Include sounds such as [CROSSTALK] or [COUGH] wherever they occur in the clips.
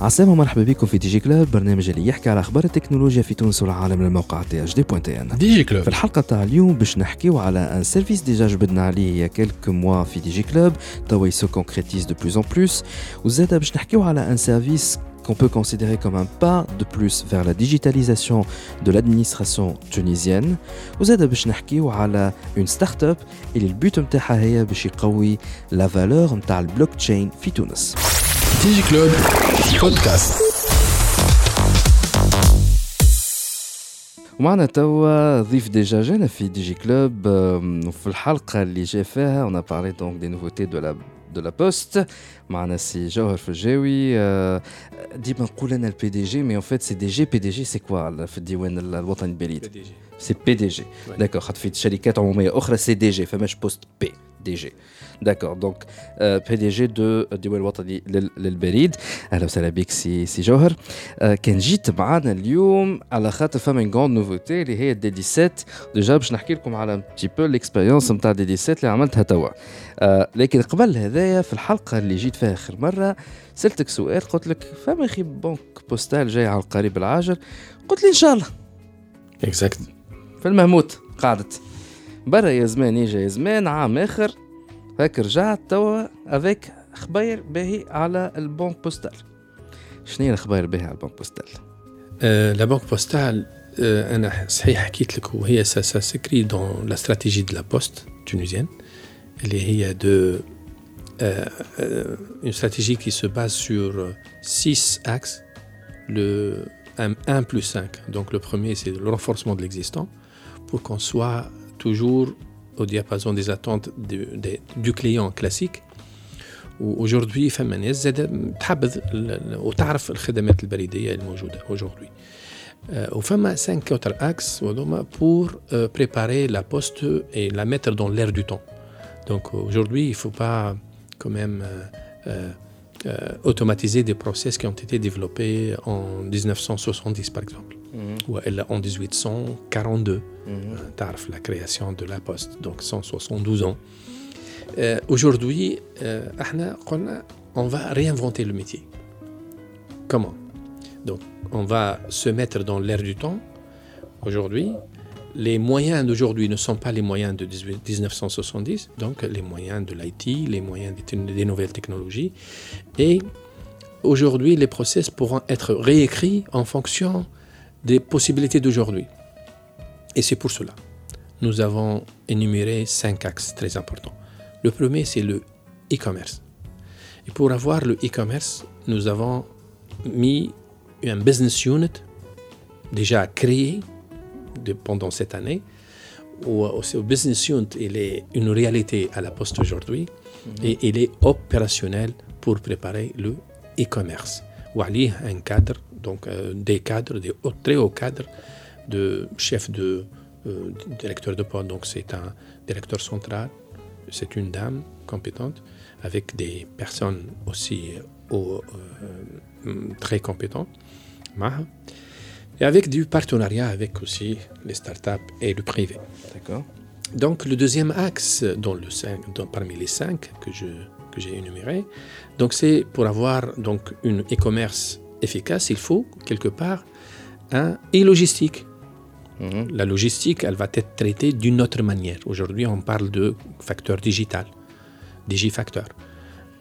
عسلامة ومرحبا بكم في دي جي كلاب برنامج اللي يحكي على أخبار التكنولوجيا في تونس والعالم للموقع تي اش دي بوان تي إن. ديجي كلوب في الحلقة تاع اليوم باش نحكيو على ان سيرفيس ديجا جبدنا عليه يا كيلك موا في دي جي كلوب توا يسو كونكريتيز دو بلوس ان بلوس وزادا باش نحكيو على ان سيرفيس qu'on peut considérer comme un pas de plus vers la digitalisation de l'administration tunisienne. وزاد باش نحكيو على une start-up اللي البيوت نتاعها هي باش يقوي لا فالور نتاع البلوك تشين في تونس. ديجي كلوب بودكاست ومعنا توا ضيف ديجا جانا في دي جي كلوب وفي الحلقه اللي جا فيها on a parlé donc des nouveautés de la de la poste معنا سي جوهر فجاوي آه، ديما نقول انا البي دي جي مي ان فيت سي دي جي بي دي جي سي كوا في الديوان الوطني البريد سي بي دي جي داكور خاطر في شركات عموميه اخرى سي دي جي فماش بوست بي جي داكور دونك بي دي جي دو الديوان الوطني لل- للبريد أهلا وسهلا بك سي سي جوهر كان جيت معانا اليوم على خاطر فما غون نوفوتي اللي هي دي 7 ديجا باش نحكي لكم على بتي بو ليكسبيريونس نتاع دي دي 7 اللي عملتها توا لكن قبل هذايا في الحلقة اللي جيت فيها اخر مره سالتك سؤال قلت لك فما أخي بنك بوستال جاي على القريب العاجل قلت لي ان شاء الله اكزاكت في المهموت قعدت برا يا زمان يجي يا زمان عام اخر هاك رجعت توا افيك خبير باهي على البنك بوستال شنو هي الخباير باهي على البنك بوستال لا بنك بوستال انا صحيح حكيت لك وهي سا سا سكري دون لا استراتيجي دو لا بوست تونيزيان اللي هي دو une stratégie qui se base sur euh, six axes. Le 1, 1 plus 5. Donc le premier, c'est le renforcement de l'existant pour qu'on soit toujours au diapason des attentes de- de- du client classique. وأوجوردي فما ناس زاد تحبذ ال- ال- وتعرف الخدمات البريدية الموجودة aujourd'hui. Euh, وفما 5 autres axes وهذوما pour euh, préparer la poste et la mettre dans l'air du temps. Donc aujourd'hui, il ne faut pas quand même euh, euh, euh, automatiser des process qui ont été développés en 1970 par exemple, Mm-hmm. ou en 1842, mm-hmm. euh, tarf la création de la poste, donc 172 ans. Euh, aujourd'hui, euh, on va réinventer le métier. Comment? Donc, on va se mettre dans l'air du temps. Aujourd'hui, les moyens d'aujourd'hui ne sont pas les moyens de 1970, donc les moyens de l'IT, les moyens des, des, nouvelles technologies. Et aujourd'hui, les process pourront être réécrits en fonction des possibilités d'aujourd'hui. Et c'est pour cela. Nous avons énuméré cinq axes très importants. Le premier, c'est le e-commerce. Et pour avoir le e-commerce, nous avons mis un business unit déjà créé pendant cette année. Où, où ce business unit il est une réalité à la poste aujourd'hui et il est opérationnel pour préparer le e-commerce. Ou aller un cadre, donc euh, des cadres, des hauts- très hauts cadres de chef de euh, directeur de port. Donc c'est un directeur central, c'est une dame compétente avec des personnes aussi au- euh, très compétentes. معها. Et avec du partenariat avec aussi les startups et le privé. D'accord. Donc le deuxième axe dans le cinq- dans- parmi les cinq que je que j'ai énumérés, donc c'est pour avoir donc une e-commerce efficace, il faut quelque part un e-logistique. La logistique, elle va être traitée d'une autre manière. Aujourd'hui, on parle de facteur digital, digifacteur.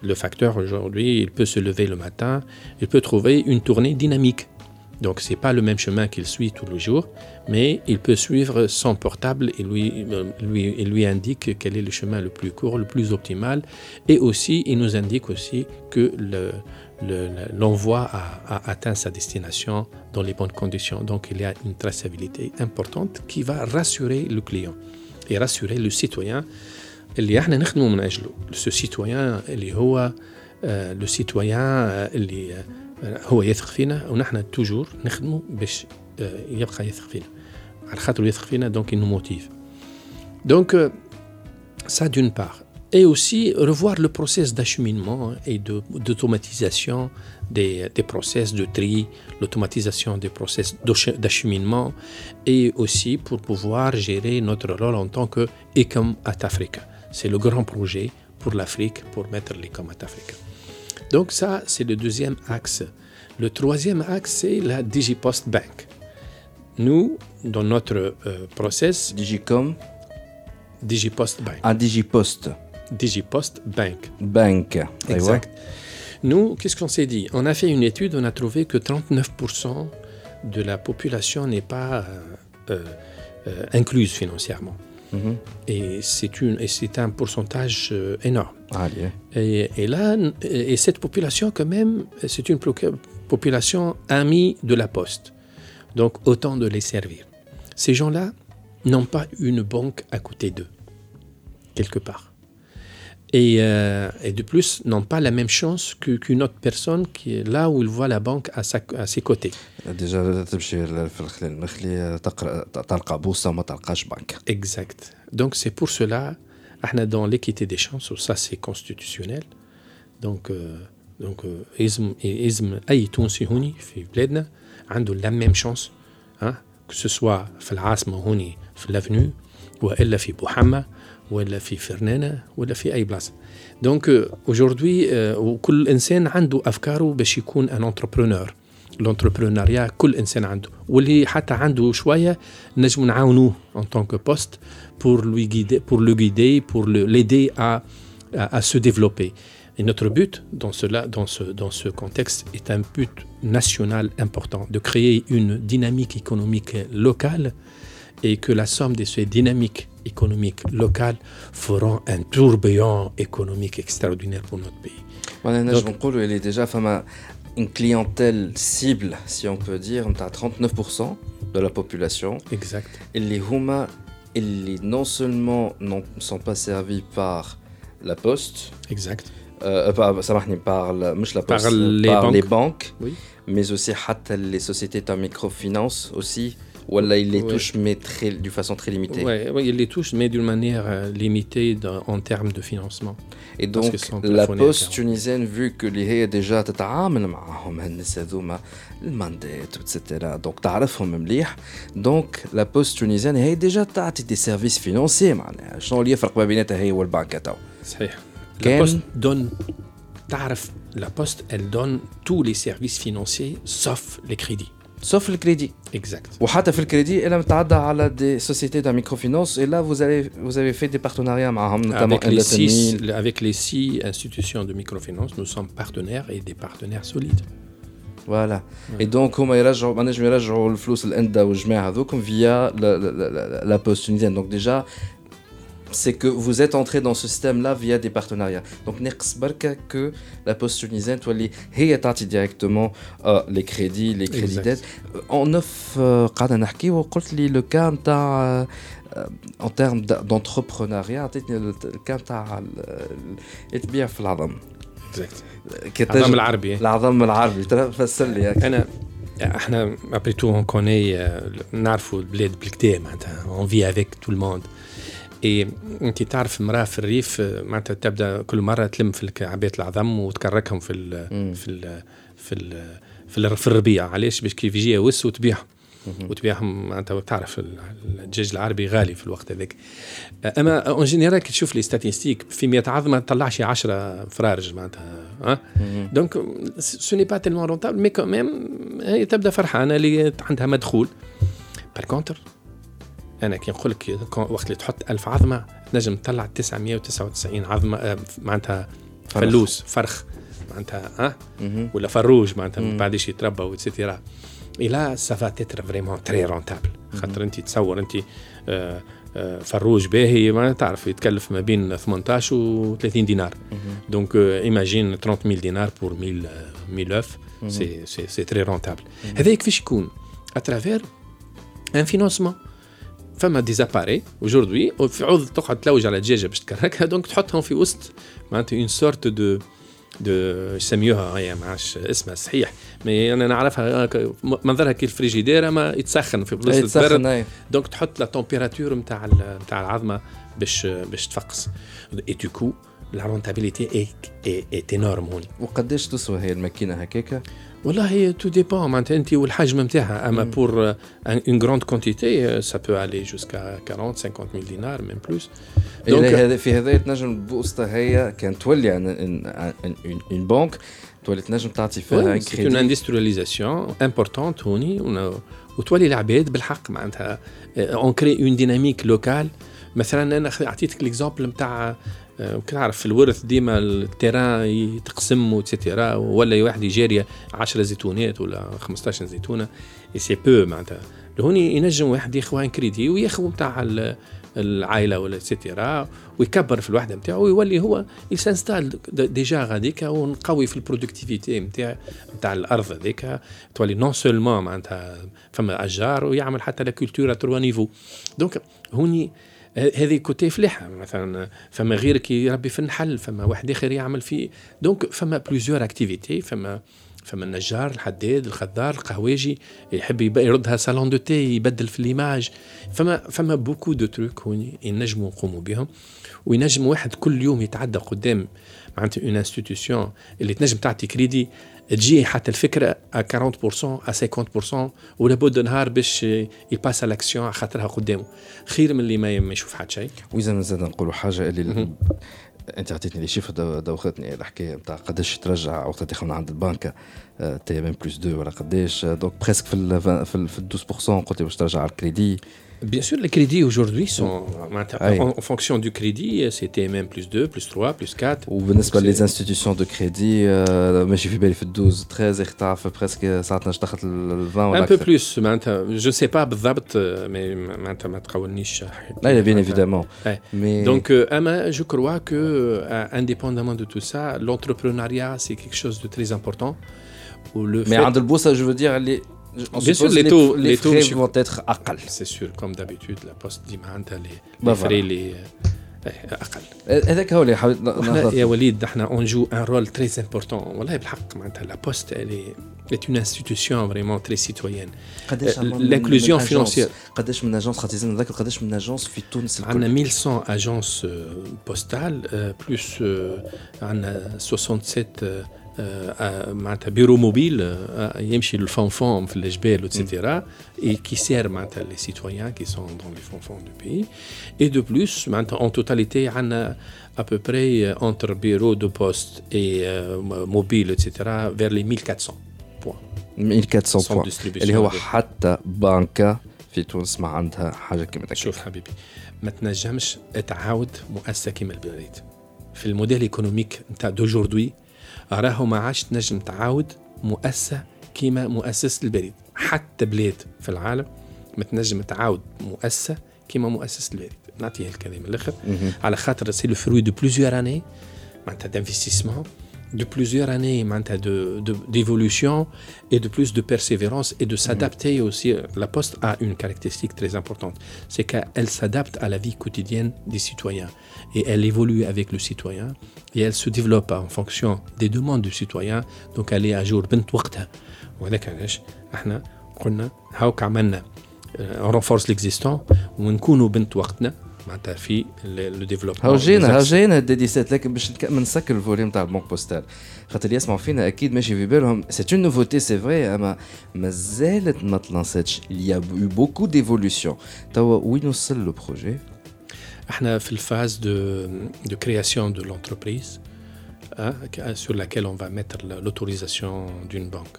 Le facteur aujourd'hui, il peut se lever le matin, il peut trouver une tournée dynamique. Donc c'est pas le même chemin qu'il suit tous les jours, mais il peut suivre son portable et lui, euh, lui, il lui indique quel est le chemin le plus court, le plus optimal, et aussi il nous indique aussi que l'envoi le, a, a, atteint sa destination dans les bonnes conditions. Donc il y a une traçabilité importante qui va rassurer le client et rassurer le citoyen. Ce citoyen, euh, le citoyen euh, هو يثق فينا ونحن توجور نخدموا باش آه، يبقى يثق فينا على خاطر يثق فينا دونك il nous motive donc euh, ça d'une part et aussi revoir le process d'acheminement et d'automatisation des, des, process de tri, l'automatisation des process d'acheminement et aussi pour pouvoir gérer notre rôle en tant que ECOM at Africa. C'est le grand projet pour l'Afrique pour mettre l'ECOM at Africa. Donc ça, c'est le deuxième axe. Le troisième axe, c'est la Digipost Bank. Nous, dans notre euh, process... Digicom Digipost Bank. Ah, Digipost. Digipost Bank. Bank. Exact. Nous, qu'est-ce qu'on s'est dit? On a fait une étude, on a trouvé que 39% de la population n'est pas euh, euh, incluse financièrement. Mhm. Et c'est une et c'est un pourcentage euh, énorme. Et, et là, et cette population quand même, c'est une population amie de la poste. Donc autant de les servir. Ces gens-là n'ont pas une banque à côté d'eux, quelque part. Et, euh, et, de plus, n'ont pas la même chance qu'une autre personne qui est là où il voit la banque à, sa, à ses côtés. Déjà, Exact. Donc c'est pour cela, dans l'équité des chances, ça c'est constitutionnel. Donc, euh, donc اسم اسم اي تونسي هوني في بلادنا عنده la même chance hein, que ce soit في العاصمه هوني في لافنيو والا في بوحمه ولا في فرنانه ولا في اي بلاصه دونك aujourd'hui وكل انسان عنده افكاره باش يكون ان انتربرونور لونتربرونيا كل انسان عنده واللي حتى عنده شويه نجم نعاونوه ان طونك بوست pour lui guider pour le guider pour l'aider à, à, à se développer et notre but dans cela dans ce dans ce contexte est un but national important de créer une dynamique économique locale et que la somme de ces dynamiques économiques locales feront un tourbillon économique extraordinaire pour notre pays. Donc, il est déjà une clientèle cible, si on peut dire, on a 39% de la population. Exact. Et les Huma, ils non seulement ne sont pas servis par la poste. Exact. Euh, par, ça marche par, la, la poste, par, les, par banques. les banques, oui. mais aussi les sociétés de microfinance aussi. Ou Voilà, il les touche, mais très, de façon très limitée. Oui, il les touche, mais d'une manière euh, limitée en termes de financement. Et donc, la poste tunisienne, vu que l'IHE est déjà le mandat, etc. Donc, donc la poste tunisienne est déjà des services financiers. Je La poste donne la Poste, elle donne tous les services financiers sauf les crédits sauf le crédit. Exact. وحتى في الكريدي الا متعدى على des sociétés de microfinance et là vous avez vous avez fait des partenariats معهم notamment avec les six avec les six institutions de microfinance nous sommes partenaires et des partenaires solides. Voilà. Ouais. Et donc هما يرجعوا مانجم يرجعوا الفلوس الاندا والجماعه هذوكم via la, la, la, la poste tunisienne. Donc déjà c'est que vous êtes entré dans ce système-là via des partenariats. Donc, Barka que la poste tunisienne, toi, هي تعطي directement euh, les crédits, les crédits d'aide. En neuf, قاعدة نحكي وقلت لي le cas نتاع en termes d'entrepreneuriat عطيتني الكام تاع تبيع في العظم. العظم العربي العظم العربي فسر لي انا احنا ابري تو اون كوني نعرفوا البلاد بالكدا معناتها اون في افيك تو الموند اي انت تعرف امرأة في الريف معناتها تبدأ كل مرة تلم في عبايه العظم وتكركهم في ال في ال في ال في, ال في الربيع. علاش؟ باش كيف يجي وس وتبيعهم. وتبيعهم معناتها تعرف الدجاج العربي غالي في الوقت هذاك. أما اون جينيرال كي تشوف لي ستاتيستيك في 100 عظمه ما تطلعش 10 فرارج معناتها ها؟ دونك سو ني با تيلمون رونتابل مي كوميم هي تبدأ فرحانة اللي عندها مدخول. بار كونتر أنا كي نقول لك وقت اللي تحط 1000 عظمة تنجم تطلع 999 عظمة معناتها فلوس فرخ. معناتها ها ولا فروج معناتها من بعد يتربى واتسيتيرا اي لا سافا تتر فريمون تري رونتابل خاطر انت تصور انت آه آه فروج باهي ما تعرف يتكلف ما بين 18 و 30 دينار دونك ايماجين 30000 دينار بور 1000 1000 اوف سي سي سي تري رونتابل هذا كيفاش يكون؟ اترافير ان فينونسمون فما ديزاباري. اجوردي في عوض تقعد تلوج على دجاجة باش تكركها. دونك تحطهم في وسط. معناتها اون سورت دو دو يسميوها هي ما عادش اسمها صحيح. مي أنا نعرفها منظرها كي الفريجيدير أما يتسخن في بلاصه يتسخن دونك تحط لا تمبيراتور نتاع نتاع العظمة باش باش تفقس. اي la rentabilité est, est, est énorme هوني وقداش تسوى هي الماكينة هكاكا؟ والله tout dépend. معناتها انت والحجم نتاعها أما une grande quantité euh, ça peut aller jusqu'à 40 50 000 dinars même plus. Donc هذا في هذا تنجم البوسطه هي كان تولي اون بنك تولي تنجم تعطي فيها ان كريدي اون اندسترياليزاسيون امبورتونت هوني وتولي العباد بالحق معناتها. اون كري اون ديناميك لوكال مثلا أنا أعطيتك ليكزومبل نتاع كنعرف في الورث ديما التيران يتقسم وتسيتيرا ولا واحد يجاري 10 زيتونات ولا 15 زيتونة اي سي بو معناتها. هوني ينجم واحد ياخذ ان كريدي وياخذ نتاع العائلة ولا سيتيرا ويكبر في الوحدة نتاعو ويولي هو يسانستال ديجا غاديك ونقوي في البرودكتيفيتي نتاع نتاع الأرض هذيك تولي نون سولمون معناتها فما أشجار ويعمل حتى لا كولتور تروا نيفو دونك هوني هذه كوتي فلاحة مثلا فما غيرك يربي في النحل فما واحد آخر يعمل في دونك فما بلوزيور اكتيفيتي فما فما النجار الحداد الخضار القهواجي يحب يردها صالون دو تي يبدل في ليماج فما فما بوكو دو تروك هوني ينجموا نقوموا بهم. وينجم واحد كل يوم يتعدى قدام معناتها اون انستيتيوشن اللي تنجم تعطي كريدي تجي حتى الفكرة 40% ا 50% ولابد نهار باش يباس لاكسيون على خاطرها قدامه. خير من اللي ما يشوف حتى شيء. وإذا زاد نقولوا حاجة اللي أنت عطيتني لي شيفر دوختني الحكاية نتاع قداش ترجع وقت تاخذ من عند البنك تي ام بلس 2 ولا قداش. دونك بريسك في ال في ال 12% قلت باش ترجع على الكريدي. Bien sûr, les crédits aujourd'hui sont oui. en, en, fonction du crédit, c'est TMM plus 2, plus 3, plus 4. Ou بالنسبة les institutions de crédit ماشي في بالي في 12 13 اختعف presque ساعتنا دخلت ال 20 ولا Un peu plus معناتها je sais pas بالضبط mais معناتها ما تقولنيش لا bien évidemment. Mais donc اما je crois que indépendamment de tout ça, l'entrepreneuriat c'est quelque chose de très important. Le mais عند البورصة je veux dire les Bien sûr, les taux, les, taux frais vont être أقل. C'est sûr, comme d'habitude, la poste dit les, les frais les اقل هذاك هو اللي حاولت يا وليد احنا اون جو ان رول تري امبورتون والله بالحق معناتها لا بوست الي est une institution vraiment très citoyenne. قداش l'inclusion financière قداش من اجونس خاطر نذكر قداش من اجونس في تونس عندنا 1100 اجونس بوستال بلوس عندنا 67 معناتها بيرو موبيل يمشي للفونفون في الجبال وتسيتيرا اي كي سير معناتها لي سيتويان كي سون دون لي فونفون دو بي اي دو بلوس معناتها اون توتاليتي عندنا à peu près entre bureau de poste et euh, mobile, etc., vers les 1400 points. 1400 points. اللي هو حتى بنكة في تونس ما عندها حاجة كيما شوف حبيبي ما تنجمش تعاود مؤسسة كيما البريد في الموديل ايكونوميك نتاع دوجوردي راهو ما عادش تنجم تعاود مؤسسة كيما مؤسسة البريد. حتى بلاد في العالم ما تنجم تعاود مؤسسة كيما مؤسسة البريد. نعطيه الكلام الأخر. على خاطر سي لو فروي دو بليزيور أني معناتها دانفستيسمون. de plusieurs années d'évolution de, de, et de plus de persévérance et de mm. s'adapter aussi. Euh, la Poste a une caractéristique très importante, c'est qu'elle s'adapte à la vie quotidienne des citoyens. Et elle évolue avec le citoyen et elle se développe en fonction des demandes du citoyen. Donc elle est à jour. Euh, on renforce on معناتها في لو ديفلوبمون هاو جينا هاو جينا الديديسات لكن باش نسكر الفوليوم تاع البنك بوستال خاطر اللي يسمعوا فينا اكيد ماشي في بالهم سي اون نوفوتي سي فري اما مازالت ما تلانساتش il y a eu beaucoup d'évolution توا وين وصل لو بروجي احنا في الفاز دو دو كرياسيون دو لونتربريز sur laquelle on va mettre l'autorisation d'une banque.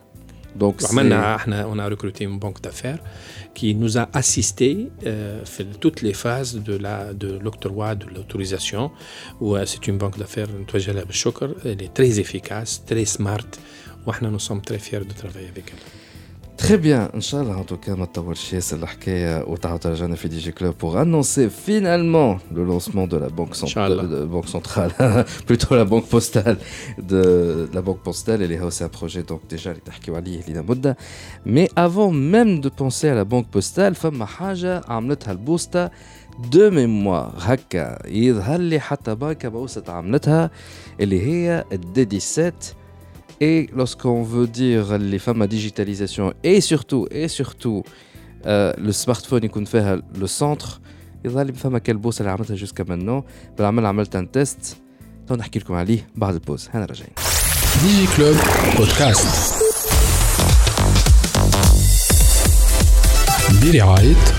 Donc, on a recruté une banque d'affaires qui nous a assisté euh, toutes les phases de la de l'octroi de l'autorisation. Euh, c'est une banque d'affaires, elle est très efficace, très smart. Nous sommes très fiers de travailler avec elle. Très bien, Inch'Allah, en tout cas, ma tawalchies, l'ahkeya, ou ta'atarajana fi DJ Club pour annoncer finalement le lancement de la banque, centrale, de, banque centrale, [LAUGHS] plutôt la banque postale, de, la banque postale. Elle est aussi un projet, donc déjà, les Mais avant même de penser à la banque postale, femme haja عملتها البوسطة de mémoire هكا يظهر لي حتى بنكة بوسط عملتها اللي هي الدي 17 et lorsqu'on veut dire les femmes à digitalisation et surtout, et surtout euh, le smartphone, il fait le centre, يظهر لي فما كل بوست اللي عملتها جوسكا منو بالعمل عملت ان تيست تو نحكي لكم عليه بعد البوز هنا راجعين ديجي كلوب بودكاست برعاية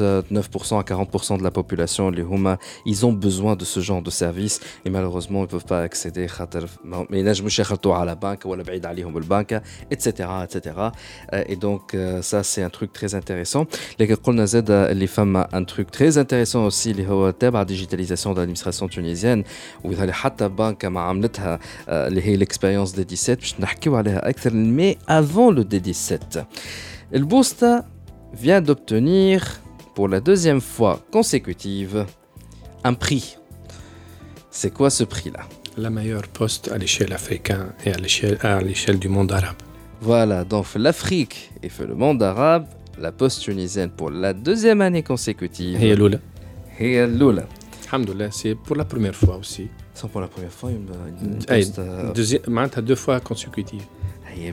9% à 40% de la population, les Huma, ils ont besoin de ce genre de service et malheureusement, ils ne peuvent pas accéder à la banque ou à la banque, etc. etc. Et donc, euh, ça, c'est un truc très intéressant. Les femmes, un truc très intéressant aussi, la digitalisation de l'administration tunisienne, où il y a banque l'expérience des 17, mais avant le D17. Le Boosta vient d'obtenir pour la deuxième fois consécutive un prix. C'est quoi ce prix-là? La meilleure poste à l'échelle africaine et à l'échelle du monde arabe. Voilà, donc l'Afrique et le monde arabe, la poste tunisienne pour la deuxième année consécutive. Et Lula. Et Lula. Alhamdoulilah, c'est pour la première fois aussi. C'est pour la première fois une, une poste, euh... deuxième, deux fois consécutive. Aïe,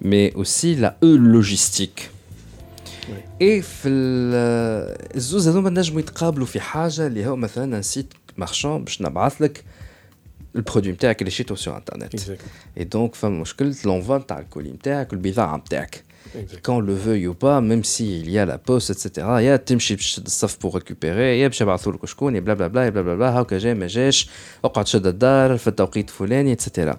mais aussi la E logistique. Et الزوز هذوما نجموا يتقابلوا في حاجه اللي هو مثلا سيت مارشون باش نبعث لك البرودوي نتاعك اللي شريته سور انترنت اي دونك فما مشكله لونفوا نتاع الكولي نتاعك والبضاعه نتاعك كون لو فوي او با ميم سي il y a la poste etc يا تمشي باش تشد الصف بور ريكوبيري يا باش يبعثوا لك شكون بلا بلا بلا بلا بلا هاكا جاي ما جاش اقعد شد الدار في التوقيت الفلاني اتسيتيرا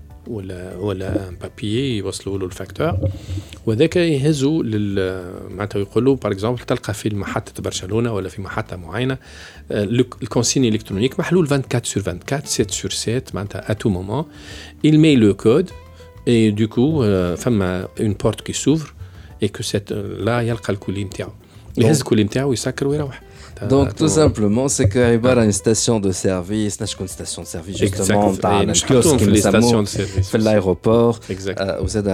ولا ولا ان بابيي يوصلوا له الفاكتور. وذاك يهزوا لل معناتها يقولوا باغ اكزومبل تلقى في محطه برشلونة ولا في محطة معينة الكونسيني إلكترونيك محلول 24 sur 24 7 sur 7 معناتها à tout moment. Il met le code et du coup فما une porte qui s'ouvre et que cette là يلقى الكولي نتاعو يهز الكولي نتاعو ويسكر ويروح. Donc tout simplement, c'est que a une station de service, une station de service justement, les stations de service. Fait l'aéroport. Vous êtes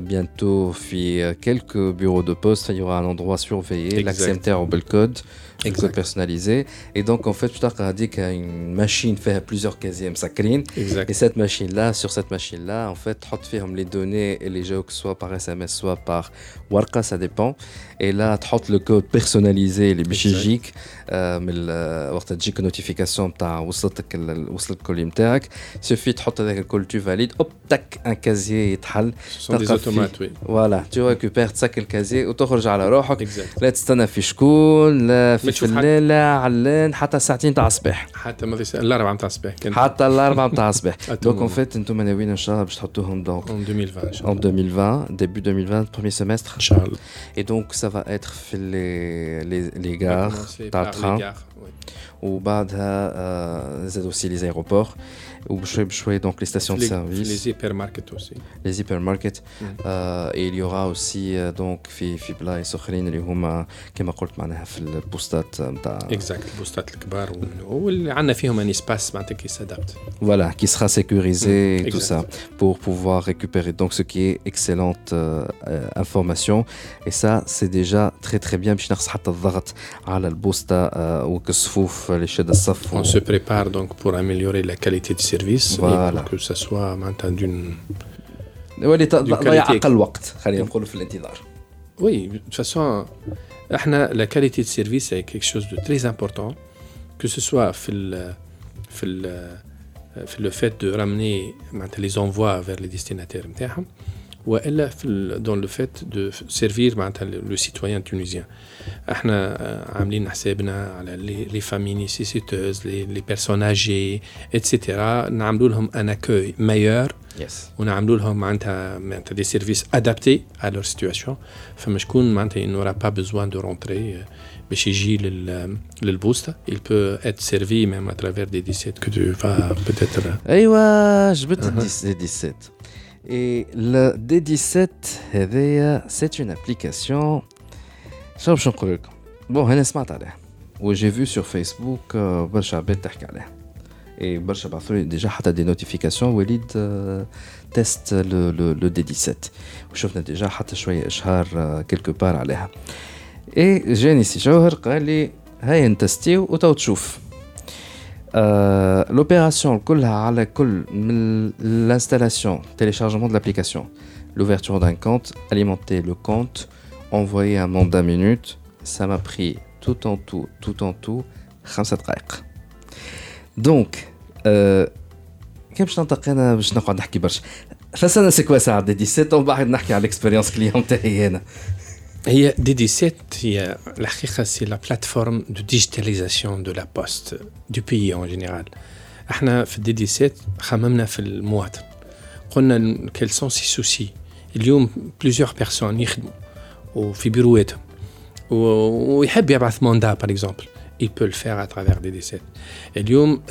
bientôt fait quelques bureaux de poste, il y aura un endroit surveillé, l'accès au code exact. personnalisé. Et donc, en fait, tout à dit qu'il y a une machine fait plusieurs casiers sacrines. Et cette machine-là, sur cette machine-là, en fait, les données et les jeux, que soit par SMS, soit par Warka, ça dépend. Et là, tu le code personnalisé, les bichigiques, من وقت تجيك نوتيفيكاسيون تاع وصلتك وصل الكولي نتاعك سوفي تحط هذاك الكل تو فاليد اوب تك ان كازيي يتحل. فوالا تو ريكوبير تسكر الكازيي وتخرج على روحك. لا تستنى في شكون لا في فلان لا علان حتى ساعتين تاع الصباح. حتى الأربعة نتاع الصباح حتى الأربعة نتاع الصباح. دونك اون فيت أنتم ناويين إن شاء الله باش تحطوهم دونك en 2020 en 2020 début 2020 premier semestre. إن شاء الله. Et donc ça va être في les les les gares تاع التران وبعدها زاد aussi les aéroports وبشوي بشوي donc les stations de service les hypermarkets aussi les hypermarkets et il y aura aussi donc في في بلايص اخرين اللي هما كما قلت معناها في البوستات نتاع اكزاكت البوستات الكبار واللي عندنا فيهم ان اسباس معناتها كي سادابت voilà qui sera sécurisé et tout ça pour pouvoir récupérer donc ce qui est excellente euh, information et ça c'est déjà très très bien باش نقص حتى الضغط على البوسطه والصفوف اللي شاد الصف on se prépare donc pour améliorer la qualité de service voilà. pour que ça soit d'une يولي تضيع اقل وقت خلينا نقولوا في الانتظار Oui, de toute façon, la qualité de service est quelque chose de très important, que ce soit le fait de ramener les envois vers les destinataires ou dans le fait de servir le citoyen tunisien. Nous avons les familles nécessiteuses, les personnes âgées, etc. Nous avons un accueil meilleur Yes. avons des services adaptés à leur situation. il n'aura pas besoin de rentrer باش يجي للبوسطه il peut être servi même à travers des 17 que tu vas peut-être ايوا جبت uh 17 et le D17 c'est une application شنو باش نقول لكم بون انا سمعت عليها وجي فيو سور فيسبوك برشا عباد تحكي عليها et برشا بعثوا لي ديجا حتى دي نوتيفيكاسيون وليد تيست لو دي 17 وشفنا ديجا حتى شويه اشهار كيلكو بار عليها اي جاني سي جوهر قال لي هاي نتستيو وتو تشوف euh, l'opération, l'installation, téléchargement de l'application, l'ouverture d'un compte, alimenter le compte, envoyer un mandat minute, ça m'a pris tout en tout, tout en tout, 5 Donc, euh, c'est quoi ça 17 ans, on va parler de l'expérience client. هي دي 17 هي الحقيقة سي لا بلاتفورم دو ديجيتاليزاسيون دو لا بوست دو بيي اون جينيرال إحنا في دي 17 خممنا في المواطن. قلنا كيل سون سي سوسي اليوم بليزيور بيرسون يخدموا وفي بيرواتهم ويحب يبعث موندا باغ اكزومبل il peut le faire à travers des décès. Et اليوم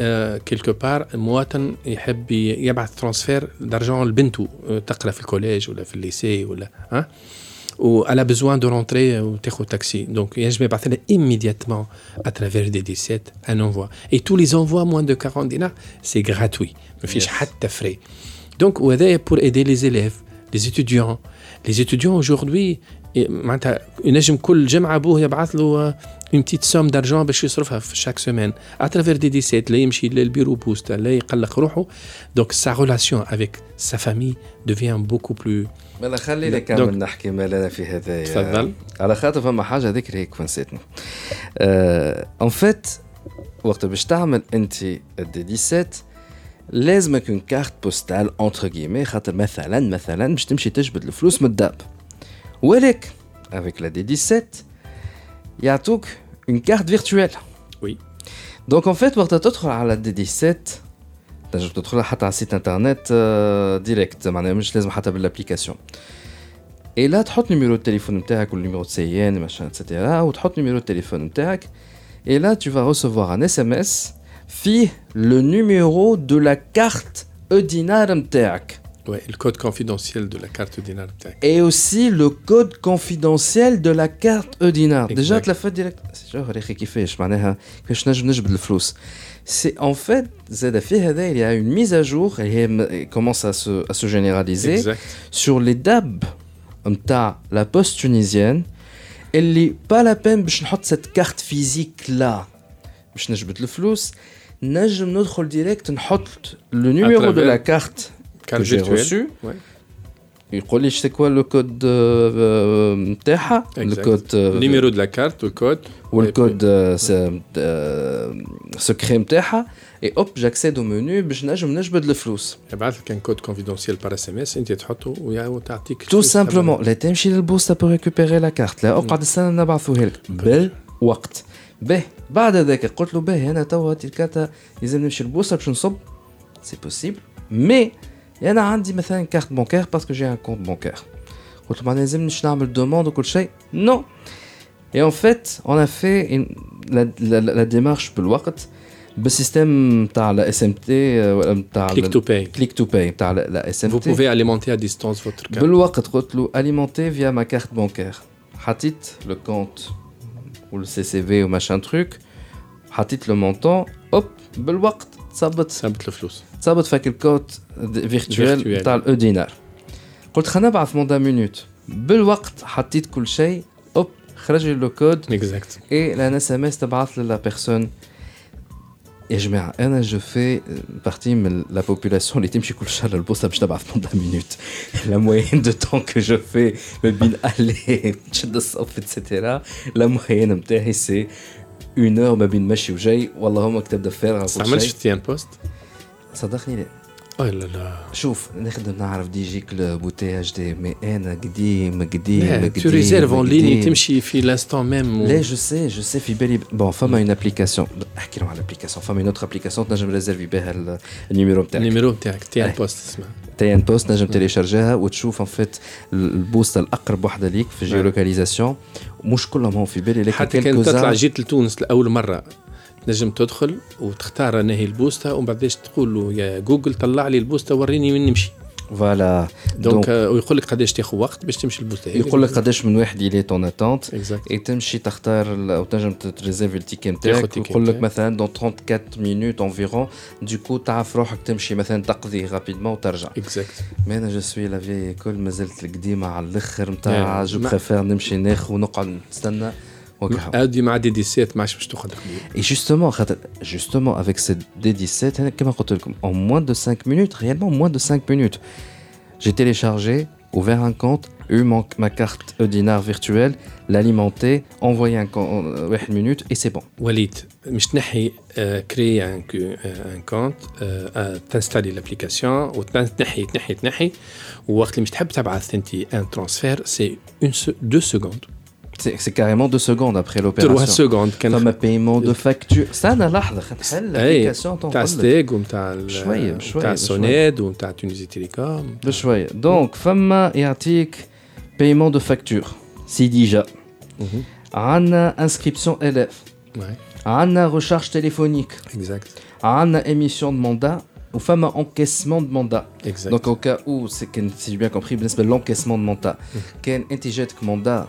quelque part المواطن يحب يبعث ترانسفير d'argent لبنته. تقرأ في الكوليج ولا في الليسي ولا ها؟ Ou elle a besoin de rentrer au taxi. Donc, je vais partir immédiatement à travers des 17 un envoi. Et tous les envois moins de 40 dinars, c'est gratuit. Ne fiche de frais. Donc, pour aider les élèves, les étudiants. لي زيتوديون اجوردي معناتها ينجم كل جمعة بوه يبعث له اون بتيت سوم دارجون باش يصرفها في شاك سومين اترافير دي ديسيت لا يمشي للبيرو بوست لا يقلق روحه. دونك سا ريلاسيون افيك سا فامي دوفيان بوكو بلو مالا خلينا كامل نحكي مالا في هذا تفضل. على خاطر فما حاجة ذكر هيك فنسيتنا اون فيت وقت باش تعمل انت دي ديسيت لازمك اون كارت بوستال اونتر كيمي خاطر مثلا مثلا باش تمشي تجبد الفلوس من الداب ولكن avec la D17 يعطوك une carte virtuelle oui donc en fait وقت تدخل على D17 تنجم تدخل حتى على السيت انترنت ديريكت معناها مش لازم حتى بالابليكاسيون اي لا تحط نيميرو التليفون نتاعك ولا نيميرو سيان ماشين اتسيتيرا وتحط نيميرو التليفون نتاعك et là tu vas recevoir un SMS fit le numéro de la carte Eudinar Ouais, le code confidentiel de la carte Eudinar Et aussi le code confidentiel de la carte Eudinar. Déjà, tu l'as fait direct. C'est genre, c'est en fait, Zadafi il y a une mise à jour, et commence à se, à se généraliser, exact. sur les DAB, la poste tunisienne, elle n'est pas la peine de mettre cette carte physique-là. Je ne le flous, نجم ندخل direct نحط le numéro de la carte que j'ai reçu. Ouais. يقول لي c'est quoi le code نتاعها le code le numéro de la carte le code والكود secret نتاعها et hop j'accède au menu باش نجم نجبد الفلوس يبعث لك un code confidentiel par SMS انت تحطه وتعطيك tout simplement لا تمشي للبوسطه pour récupérer la carte لا اقعد استنى نبعثوها لك بالوقت به بعد ذاك قلت له به انا توا الكارت لازم نمشي للبوسطه باش نصب سي بوسيبل مي انا عندي مثلا كارت بانكير باسكو جي ان كونت بانكير قلت ما لازمنيش نعمل دوموند وكل شيء نو Et en fait, on a fait une, la, la, la, démarche بالوقت بالسيستم تاع لا اس ام تي تاع click to pay click to pay تاع لا اس ام Vous pouvez alimenter à distance votre carte. بالوقت قلت له alimenter via ma carte bancaire حطيت le compte ou le CCV ou machin truc حطيت le montant hop بالوقت تصبت ثبت الفلوس تصبت فيك الكود فيرتوال تاع الاو دينار قلت خلينا نبعث موندا مينوت بالوقت حطيت كل شيء اوب خرج لي لو كود اكزاكت اي لان اس ام اس تبعث للا بيرسون يا جماعه انا جو في بارتي من لا بوبولاسيون اللي تمشي كل شهر للبوسطه باش تبعث بوندا مينوت [LAUGHS] لا موين دو تون كو جو في ما بين الي تشد الصف اتسيتيرا لا موين نتاعي سي اون اور ما بين مشي وجاي والله هما كتاب دفار ما عملتش تيان بوست صدقني لا اه لا لا. شوف نخدم نعرف دي جي كلوب وتي اش دي مي أنا قديم قديم قديم تو ريزيرف اون ليني تمشي في لانستون ميم لا جو سي جو سي في بالي. بون فما اون ابليكاسيون احكي لهم على الابليكاسيون فما اون اوتر ابليكاسيون تنجم ريزيرفي بها النيميرو نتاعك النيميرو نتاعك تي إن بوست اسمها تي إن بوست نجم تيليشارجيها وتشوف ان فيت البوست الأقرب وحدة ليك في الجيولوكاليزاسيون مش كلهم هو في بالي لكن حتى كان تطلع جيت لتونس لأول مرة. نجم تدخل وتختار انهي البوستة ومن بعدش تقول له يا جوجل طلع لي البوستة وريني وين نمشي. فوالا. دونك ويقول لك قداش تاخذ وقت باش تمشي البوستة. يقول لك قداش من واحد يلي تون اتونت تمشي تختار أو تنجم تريزيرفي التيكي نتاعك ويقول لك مثلا دون 34 مينوت انفيرون دوكو تعرف روحك تمشي مثلا تقضي رابيدمون وترجع. اكزاكت مي أنا جو سوي لا في كل مازلت القديمة على الأخر نتاع جو بريفير نمشي ناخذ ونقعد. نستنى Et justement, justement, avec cette D17, en moins de 5 minutes, réellement moins de 5 minutes, j'ai téléchargé, ouvert un compte, eu ma carte dinar virtuelle, l'alimenter, envoyer un euh, une minute et c'est bon. Walid, je euh, créer un, euh, un compte, euh, l'application, ou t'nahi, t'nahi, t'nahi, ou quand tu veux un transfert, c'est deux secondes. c'est carrément deux secondes après l'opération. Trois secondes. Comme un paiement de facture. Ça, n'a لحظة خلي l'application تاع ستيك ومتاع بشوية بشوية تاع سونيد ومتاع تونيزي تيليكوم بشوية دونك فما يعطيك paiement de facture سي ديجا عندنا inscription élève عندنا recharge téléphonique exact عندنا émission de mandat ou femme encaissement de mandat. Exact. Donc au cas où, si j'ai bien compris, l'encaissement de mandat, quand tu jettes mandat,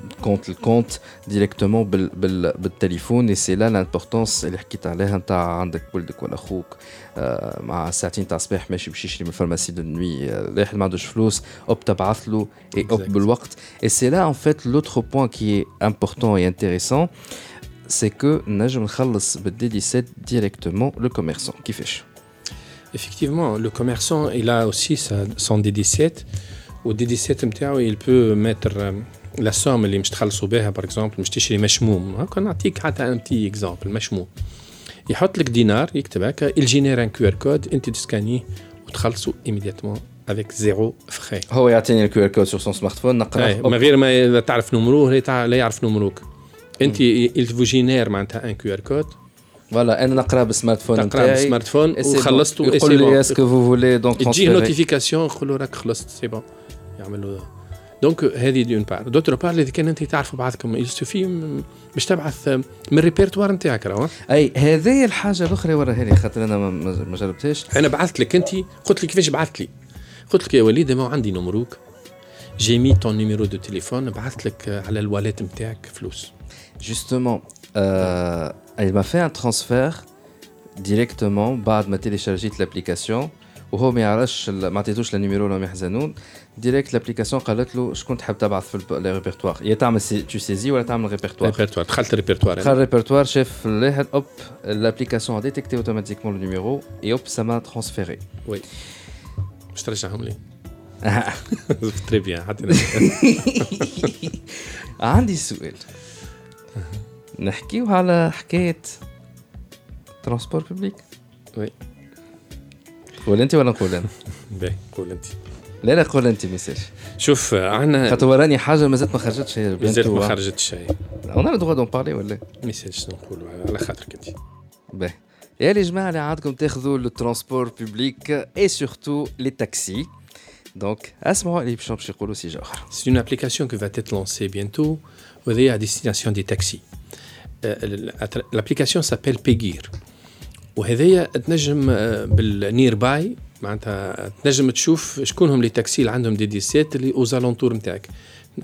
كونت الكونت ديريكتومون بال بال بالتليفون اي سي لا لامبورطونس اللي حكيت عليها نتاع عندك ولدك ولا اخوك آه مع ساعتين تاع الصباح ماشي باش يشري من الفارماسي دو نوي لاحد ما عندوش فلوس اوب تبعث له اي اوب بالوقت اي سي لا ان فيت لوتر بوان كي اي امبورطون اي انتيريسون سي كو نجم نخلص بالدي 17 ديريكتومون لو كوميرسون كيفاش Effectivement, le commerçant, il a aussi son D17. Au D17, il peut mettre لا سوم اللي مش تخلصوا بها بار اكزومبل مش تشري مشموم. هكا نعطيك حتى ان بتي اكزومبل مشموم. يحط لك دينار يكتب هكا الجينير ان كيو ار كود انت تسكانيه وتخلصوا ايميدياتمون افيك زيرو فخي هو يعطيني الكيو ار كود سور سون سمارت فون نقرا من غير ما تعرف نمروه لا يعرف نمروك. انت الفو جينير معناتها ان كيو ار كود فوالا أنا نقرا بالسمارت فون نقرا بالسمارت فون وخلصتوا يقول لي اسكو فو فولي دونك تجي نوتيفيكاسيون يقول راك خلصت سي بون يعملوا دونك هذه دون بار. دوتر بار اذا كان انت تعرفوا بعضكم. يستفي باش تبعث من الريبرتوار نتاعك راهو. أي هذه الحاجة الأخرى وراها لي خاطر أنا ما جربتهاش. أنا بعثت لك أنت قلت لي كيفاش بعثت لي. قلت لك يا وليد ما عندي نمروك جي مي طون نيميرو دو تليفون بعثت لك على الواليت نتاعك فلوس. جوستومون elle m'a fait un transfert directement بعد ما تيليشارجيت لابليكاسيون وهو ما يعرفش ما عطيتوش النيميرو ولا يحزنون ديريكت لابليكاسيون قالت له شكون تحب تبعث في الريبرتوار يا تعمل سي تو سيزي ولا تعمل ريبرتوار ريبرتوار دخلت الريبرتوار دخل الريبرتوار شاف الواحد اوب لابليكاسيون ا ديتيكتي اوتوماتيكمون لو نيميرو اي اوب سا ما ترانسفيري وي باش ترجعهم لي تري بيان حتى عندي سؤال نحكيو على حكايه ترانسبور بوبليك وي قول انت ولا نقول انا؟ باهي قول انت لا لا قول أنت ما يصيرش شوف عندنا خاطر وراني حاجة مازالت ما خرجتش هي مازالت ما خرجتش هي اون ا دغوا دون بارلي ولا؟ ما يصيرش نقولوا على خاطرك أنت. باهي. يا جماعة اللي عندكم تاخذوا لو ترونسبور بوبليك اي سورتو لي تاكسي دونك اسمعوا اللي باش يقولوا سي جوهر سي اون ابليكاسيون كو فات ات لونسي بيانتو وهي à destination des taxis. Euh, L'application s'appelle Pegir. وهذايا تنجم بالنير باي معناتها تنجم تشوف شكون هم لي تاكسي اللي عندهم دي دي سيت اللي اوزالونتور نتاعك.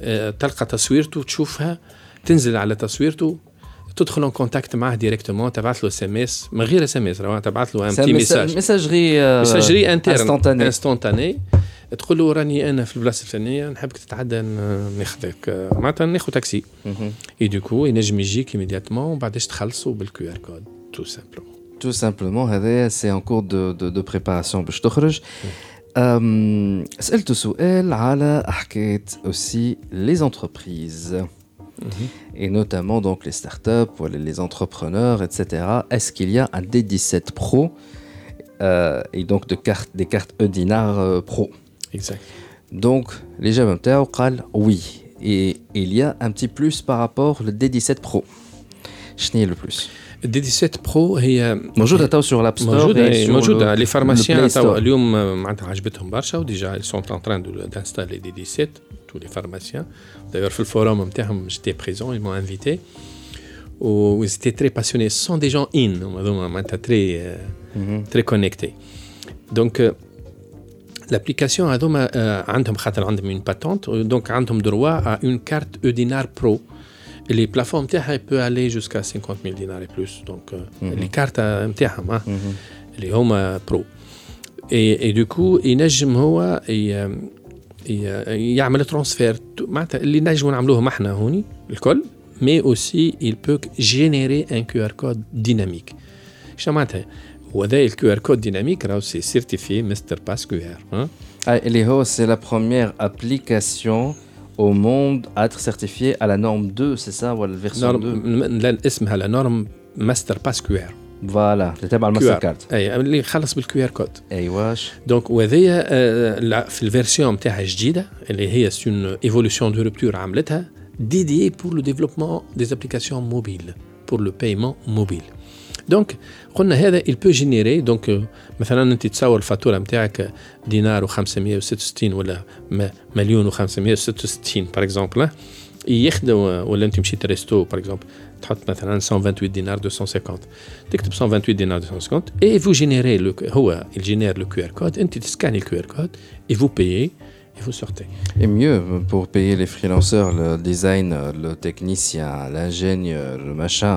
آه، تلقى تصويرته تشوفها تنزل على تصويرته تدخل ان كونتاكت معاه ديريكتومون تبعث له اس ام اس من غير اس ام اس تبعث له ان بتي ميساج ميساجري ميساجري انترن انستونتاني انستونتاني تقول له راني أنا في البلاصة الفلانية نحبك تتعدى ناخذك آه، معناتها ناخذ تاكسي اي دوكو ينجم يجيك ايميدياتمون ومن بعدش تخلصوا بالكيو ار كود تو سامبلومون Tout simplement هذايا سي ان كور دو دو دو بريباراسيون باش تخرج أم، سألت سؤال على حكاية aussi les entreprises et notamment donc les startups ou les entrepreneurs etc. Est-ce qu'il y a un D17 Pro euh, et donc de cartes, des cartes Eudinar euh, Pro اكزاكت Donc les gens نتاعو قال oui et il y a un petit plus par rapport le D17 Pro. شنو هي le plus الدي دي 7 برو هي موجودة تو sur l'App Store موجوده et sur موجوده le- لي le فارماسيان Play توا Store. اليوم آه، معناتها عجبتهم برشا وديجا ils sont en train de- d'installer des 17 tous les pharmaciens d'ailleurs في الفوروم نتاعهم j'étais présent ils m'ont invité و ils étaient très passionnés ce sont des gens in هذوما معناتها très euh, Mhm. très connectés donc euh, l'application هذوما آه، عندهم خاطر عندهم une patente donc عندهم droit à une carte Eudinar Pro اللي البلافون نتاعها peut aller jusqu'à 50 000 dinars et plus donc euh, les cartes نتاعهم آه. اللي هما برو اي دو كو ينجم هو ي- ي- يعمل ترانسفير معناتها اللي نجموا نعملوه احنا هوني الكل مي اوسي il peut générer un QR code dynamique شنو معناتها وهذا الكيو ار كود ديناميك راهو سي سيرتيفي مستر باس كيو ار Ah, Eliho, c'est la première application au monde à être certifiée à la norme 2, c'est ça, ou à la version 2 نورم اسمها لا نورم ماستر باس كيو ار Voilà, le تبع الماستر كارد اي اللي خلص بالكيو ار كود ايواش دونك وهذيا آه، لا- في الفيرسيون نتاعها الجديده اللي هي سي اون ايفولوسيون دو رupture عملتها dédiée pour le développement des applications mobiles pour le paiement mobile دونك قلنا هذا il peut générer دونك آه، مثلا انت تصور الفاتوره نتاعك دينار و566 ولا م- مليون و566 باغ اكزومبل ياخذوا ولا انت مشيت ريستو باغ اكزومبل تحط مثلا 128 دينار 250 تكتب 128 دينار 250 et vous générez le هو il génère le QR code انت تسكاني الكيو ار كود et vous payez et vous sortez Et mieux, pour payer les freelancers, le design, le technicien, l'ingénieur, le machin,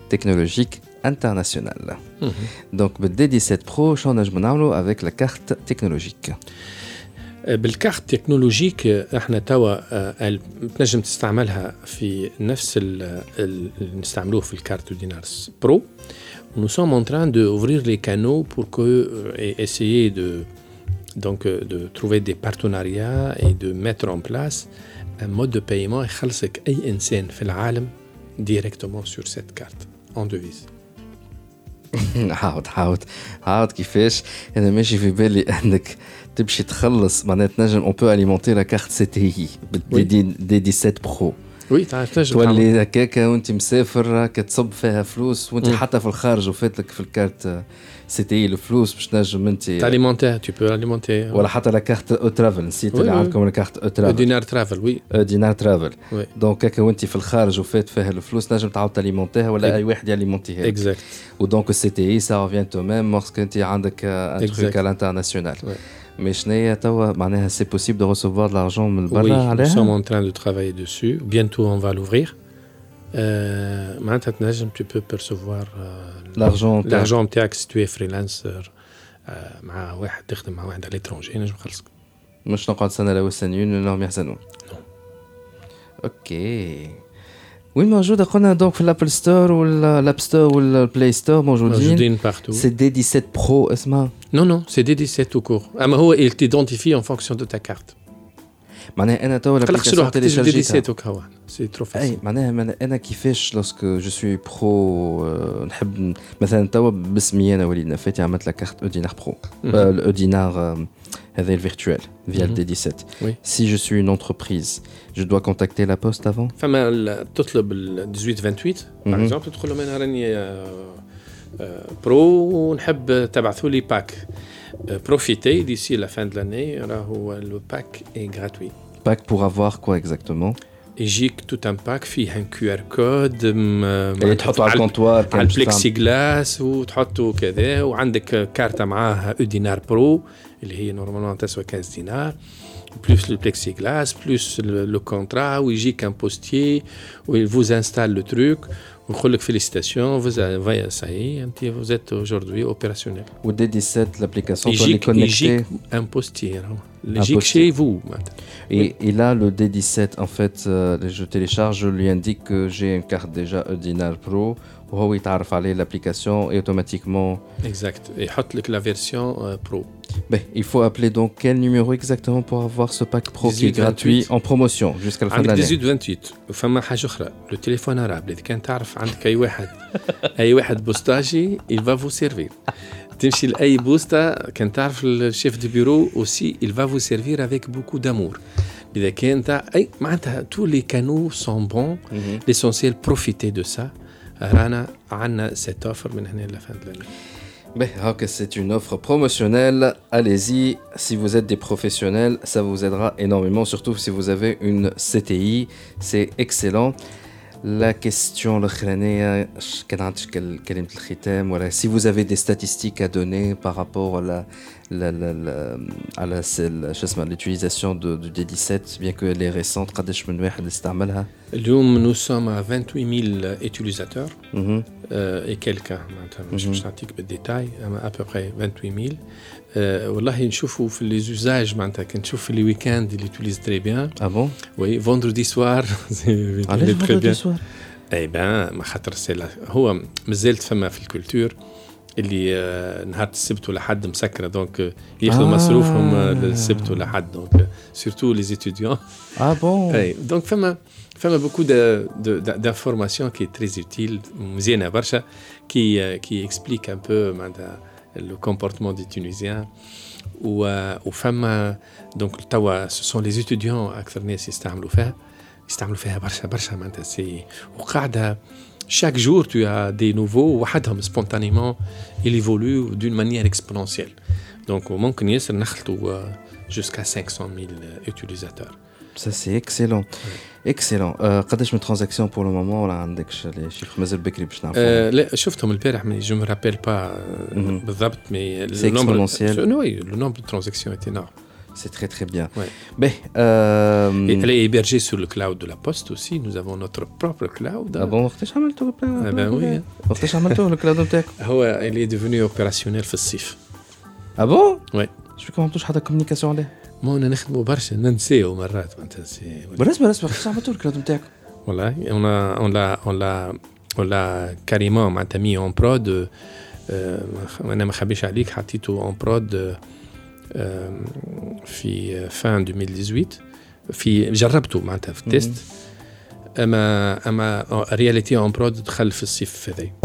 technologique internationale. Donc le D17 Pro, شنو نجمو نعملو avec la carte technologique. بالكارت تكنولوجيك آه، احنا توا آه، ال- تنجم تستعملها في نفس ال- ال- اللي نستعملوه في الكارت دينارس برو nous sommes en train d'ouvrir les canaux pour que euh, et essayer de donc euh, de trouver des partenariats et de mettre en place un mode de paiement يخلصك اي انسان في العالم directement sur cette carte en devise. [LAUGHS] عاود عاود عاود كيفاش؟ أنا ماشي في بالي أنك تمشي تخلص معناها تنجم اون بو اليمونتي لا كارت سي تي اي دي 17 برو oui تعرف تنجم تولي هكاكا وأنت مسافر هكا تصب فيها فلوس وأنت. حتى في الخارج وفات لك في الكارت سي تي اي الفلوس باش تنجم انت t'alimenter tu peux alimenter ولا حتى لا كارت او ترافل نسيت وي اللي وي. عندكم لا كارت او ترافل دينار ترافل وي دينار ترافل وي دونك هكا وانت في الخارج وفات فيها الفلوس نجم تعاود تاليمونتيها ولا إك- اي واحد ياليمونتيها لك. exact ودونك السي تي اي سا ريفيان تو ميم لورسك انت عندك ان Exact. تروك على الانترناسيونال Ouais. مي شنيا توا معناها سي بوسيبل دو ريسيفوار دو لارجون من Oui, برا nous sommes عليها en train de travailler dessus. Bientôt, on va l'ouvrir. Euh, معناتها تنجم tu peux percevoir euh, لارجون تاعك. l'argent نتاعك si tu es freelancer آه، مع واحد تخدم مع واحد على l'étranger ينجم يخلصك. مش نقعد سنه لو يستنيون انهم يحزنون اوكي وين موجوده قلنا دونك في الابل ستور والاب ستور والبلاي ستور موجودين موجودين partout. سي دي 17 برو اسمها Non, non, c'est D17 tout court. Ah, mais هو il t'identifie en fonction de ta carte. معناها أنا توا لابليكاسيون تيليشارجيتها سي ترو أي معناها أنا كيفاش لوسك جو سوي برو نحب مثلا توا باسمي أنا وليد نفاتي عملت لك كارت اودينار برو الاودينار هذا الفيرتوال فيا الدي 17 سي جو سوي اون انتربريز جو دوا كونتاكتي لا بوست افون فما تطلب ال 1828 باغ اكزومبل تدخل لهم أنا راني برو ونحب تبعثوا لي باك بروفيتي ديسي لا فان دو لاني راهو لو باك اي غراتوي باك بور افوار كوا اكزاكتومون يجيك توت ان باك فيه ان كيو ار كود اللي تحطه على الكونتوار على البلكسي جلاس وتحطه كذا وعندك كارتة معاها او دينار برو اللي هي نورمالمون تسوى 15 دينار plus le plexiglas, plus le, le contrat, où il qu'un postier, où il vous installe le truc, félicitations, vous, avez, vous êtes aujourd'hui opérationnel. Ou D17, l'application est connectée. un postier. Le chez vous. Et, et, là, le D17, en fait, euh, je télécharge, je lui indique que j'ai une carte déjà Dinar Pro وهو يتعرف عليه l'application et automatiquement exact et يحط la version euh, pro ben, il faut appeler donc quel numéro exactement pour avoir ce pack pro qui est gratuit en promotion jusqu'à la fin de l'année 18 28 وفما حاجه اخرى لو تليفون arabe اذا كان تعرف عندك اي واحد اي واحد بوستاجي il va vous servir تمشي لاي بوستا كان تعرف الشيف دو بيرو aussi il va vous servir avec beaucoup d'amour اذا كان اي معناتها tous les canaux sont bons l'essentiel profitez de ça A cette offre la fin de l'année. Ben, c'est une offre promotionnelle. Allez-y, si vous êtes des professionnels, ça vous aidera énormément, surtout si vous avez une CTI. C'est excellent. La question, le si vous avez des statistiques à donner par rapport à la, la, la, la, à l'utilisation de, de D17, bien qu'elle est récente, nous sommes à 28 000 utilisateurs mm-hmm. euh, et quelques, je ne sais pas détails, à peu près 28 000. والله نشوفوا في لي زوزاج معناتها كنشوف في لي ويكاند اللي توليز تري بيان اه بون وي فوندردي سوار علاش فوندردي سوار اي بان ما خاطر هو مازالت فما في الكولتور اللي نهار السبت ولا حد مسكره دونك ياخذوا آه. مصروفهم للسبت ولا حد دونك سورتو لي ستوديون اه بون [LAUGHS] اي دونك فما فما بوكو d'informations qui est très utile مزيانه برشا qui qui explique un peu معناتها le comportement des Tunisiens ou ou فما دونك توا ce sont les étudiants اكثر ناس يستعملوا فيها يستعملوا فيها برشا برشا معناتها سي وقاعده chaque jour, tu as des nouveaux, spontanément, il évolue d'une manière exponentielle. Donc, au manque jusqu'à 500 000 utilisateurs. Ça, c'est excellent. Excellent. Euh, قداش من transactions pour le moment ولا عندكش les chiffres مازال بكري باش نعرفوا؟ لا شفتهم البارح mais je me rappelle pas بالضبط mais le nombre oui, le nombre de transactions est énorme. C'est très très bien. Ouais. Ben, euh... Et elle est hébergée sur le cloud de la Poste aussi. Nous avons notre propre cloud. Ah bon, وقتاش عملتوا le cloud Ah ben oui. وقتاش عملتوا le cloud نتاعك؟ [LAUGHS] هو elle est devenue opérationnelle في الصيف. Ah bon Oui. شو ما عملتوش حتى كوميونيكاسيون عليه؟ ما أنا نخدموا برشا ننساو مرات معناتها بالنسبة بالنسبة كيفاش عملتوا الكلاود نتاعك؟ والله on l'a on l'a on l'a on l'a carrément معناتها mis en prod أنا ما خبيش عليك حطيته en prod في fin 2018 في جربته معناتها في التيست أما أما رياليتي اون برود دخل في الصيف هذا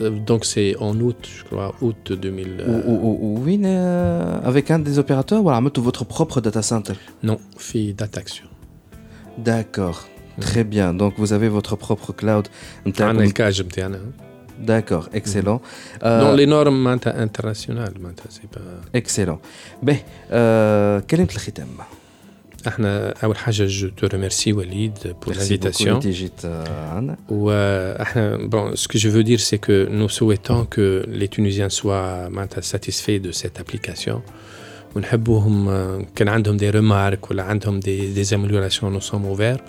Euh, donc c'est en août, je crois, août 2000. Ou, oui, euh, avec un des opérateurs, voilà, mettez votre propre data center. Non, fait DataAction. D'accord, très bien. Donc vous avez votre propre cloud. Ah, hein. D'accord, excellent. Mmh. Dans les normes internationales, c'est pas. Excellent. Mais, euh, quel est le thème? احنا اول حاجه جو تو ريميرسي وليد pour l'invitation واحنا bon ce que je veux dire c'est que nous souhaitons que les Tunisiens soient satisfaits de cette application ونحبوهم كان عندهم des remarques ولا عندهم des, des améliorations nous sommes ouverts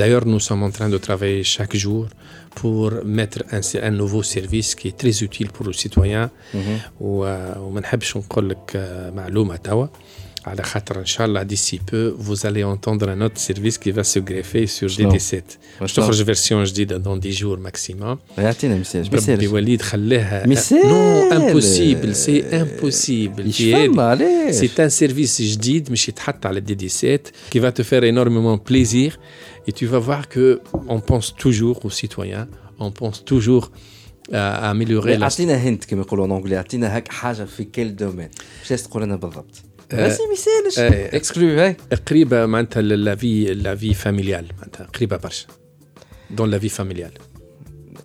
D'ailleurs, nous sommes en train de travailler chaque jour pour mettre un, un nouveau service qui est très utile pour le citoyen. وما نحبش نقول لك معلومه توا على خاطر ان شاء الله d'ici peu vous allez entendre un autre service qui va se greffer sur DD7 باش تخرج فيرسيون جديده dans 10 jours maximum يعطينا مثال ما ربي وليد خلاها مثال نو امبوسيبل سي امبوسيبل سي ان سيرفيس جديد مش يتحط على دي دي 7 qui va te faire énormément plaisir et tu vas voir que on pense toujours aux citoyens on pense toujours à améliorer اعطينا هنت كما يقولوا en anglais اعطينا هك حاجه في كل دومين باش تقول لنا بالضبط بس مثال اكسكلو هاي. قريبة معناتها لا في لا في فاميليال معناتها قريبة برشا. دون لا في فاميليال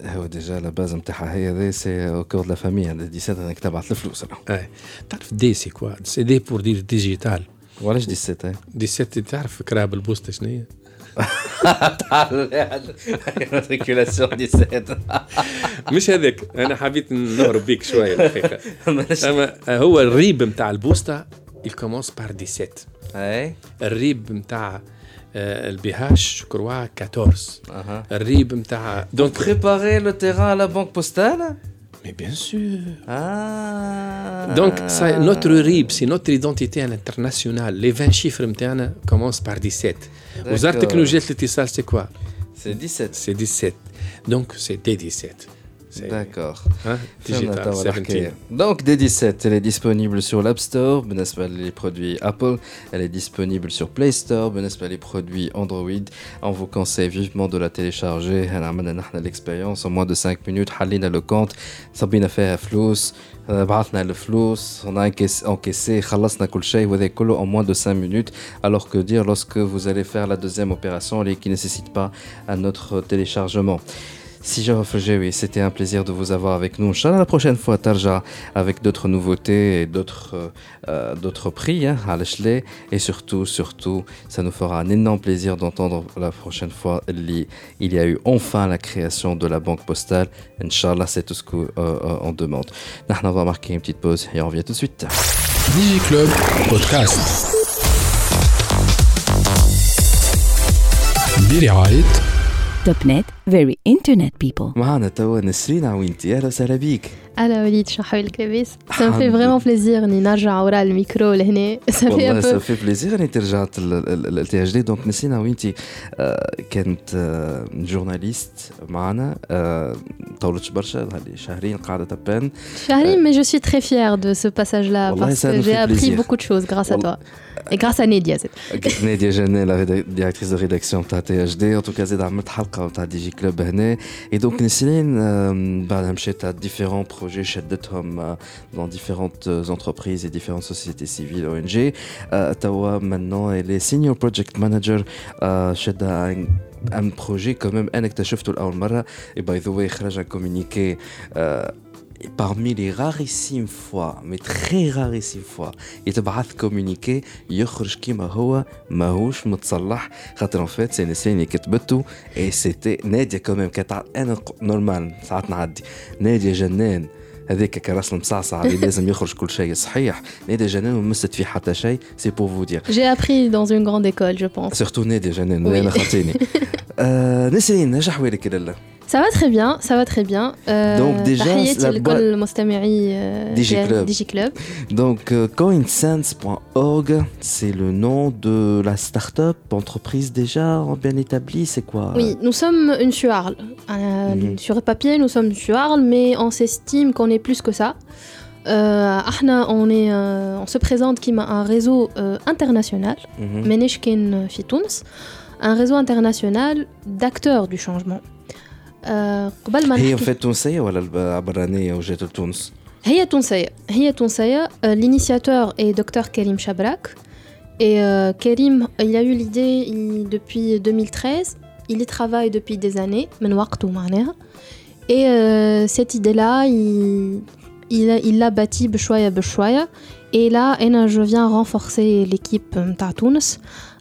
هو ديجا لا باز نتاعها هي ذي سي أو كور لا فامي دي سيت انك تبعث الفلوس. اي تعرف دي سي كوا سي دي بور دير ديجيتال وعلاش دي سيت دي سيت تعرف كراب البوسطه شنو هي؟ ريكولاسيون دي سيت. مش هذاك. أنا حبيت نهرب بيك شوية الحقيقة [LAUGHS] أما هو الريب نتاع البوسطه يكومونس بار 17 اي الريب نتاع البيهاش كروا 14 الريب نتاع دونك بريباري لو تيران على بانك بوستال Mais bien sûr. Ah. Donc, ça, notre RIB, c'est notre identité internationale. Les 20 chiffres متاعنا commencent par 17. وزارة التكنولوجيا الاتصال c'est quoi C'est 17. C'est 17. Donc, c'est D17. D'accord. Hein? Digital 17. Donc D17, elle est disponible sur l'App Store, pas les produits Apple. Elle est disponible sur Play Store, pas les produits Android. On vous conseille vivement de la télécharger. Elle a l'expérience en moins de 5 minutes. Halina le compte. Sabine a fait flous. بعثنا الفلوس on a encaissé خلصنا كل شيء وهذا كله en moins de 5 minutes alors que dire lorsque vous allez faire la deuxième opération qui ne nécessite pas un autre téléchargement si je refusais, oui, c'était un plaisir de vous avoir avec nous. Inch'Allah, la prochaine fois, Tarja, avec d'autres nouveautés et d'autres euh, euh d'autres prix hein, à l'échelon. Et surtout, surtout, ça nous fera un énorme plaisir d'entendre la prochaine fois il y a eu enfin la création de la banque postale. Inch'Allah, c'est tout ce qu'on euh, euh demande. On va marquer une petite pause et on revient tout de suite. DigiClub Podcast. برعاية توب نت فيري انترنت بيبل معنا توا نسرين عوينتي اهلا وسهلا بيك اهلا وليد شنو حوالك لاباس سا في فريمون بليزير اني نرجع ورا الميكرو لهنا سا في والله سا في بليزير اني رجعت التي اش دي دونك نسرين عوينتي كانت جورناليست معنا طولتش برشا هذه شهرين قاعده تبان شهرين مي جو سوي تري فيير دو سو باساج لا باسكو جي ابري بوكو دو شوز غراس ا توا Et grâce à Nédia. Nédia Janet, la directrice de rédaction de THD. En tout cas, j'ai عملت حلقة نتاع دي جي كلوب هنا. Et donc نسرين بعدها مشيت à différents projets projets Shaddethom euh, dans différentes euh, entreprises et différentes sociétés civiles ONG. Euh, Tawa, maintenant, elle est Senior Project Manager chez un projet quand même, et by the way, un communiqué parmi les rarissimes fois mais très rarissimes fois يتبعث كومونيكي يخرج كيما هو ماهوش متصلح خاطر en fait c'est نسرين اللي كتبته et c'était ناديه كمان كانت أنا نورمال ساعات نعدي ناديه جنان هذاك كراس المصعصع اللي لازم يخرج كل شيء صحيح نادي جنان وما مست فيه حتى شيء سي بور فو دير جي ابري دون اون غراند ايكول جو بونس سورتو نادي جنان أنا خاطيني نسرين إيش احوالك لاله Ça va très bien, ça va très bien. Euh, Donc déjà, la boîte euh, DigiClub. DigiClub. Donc euh, coinsense.org, c'est le nom de la start-up, entreprise déjà bien établie, c'est quoi? Oui, nous sommes une suarle. Euh, mhm. Sur papier, nous sommes une suarle, mais on s'estime qu'on est plus que ça. Euh, on, est, on se présente comme un réseau international, mm un réseau international d'acteurs du changement. قبل ما هي في تونسيه ولا عبرانيه وجات لتونس؟ هي تونسيه هي تونسيه l'initiateur est docteur Karim Chabrak et euh, Karim il a eu l'idée depuis 2013 il y travaille depuis des années من وقته معناها et euh, cette idée là il il l'a bâti بشويه بشويه et là je viens renforcer l'équipe de Tunis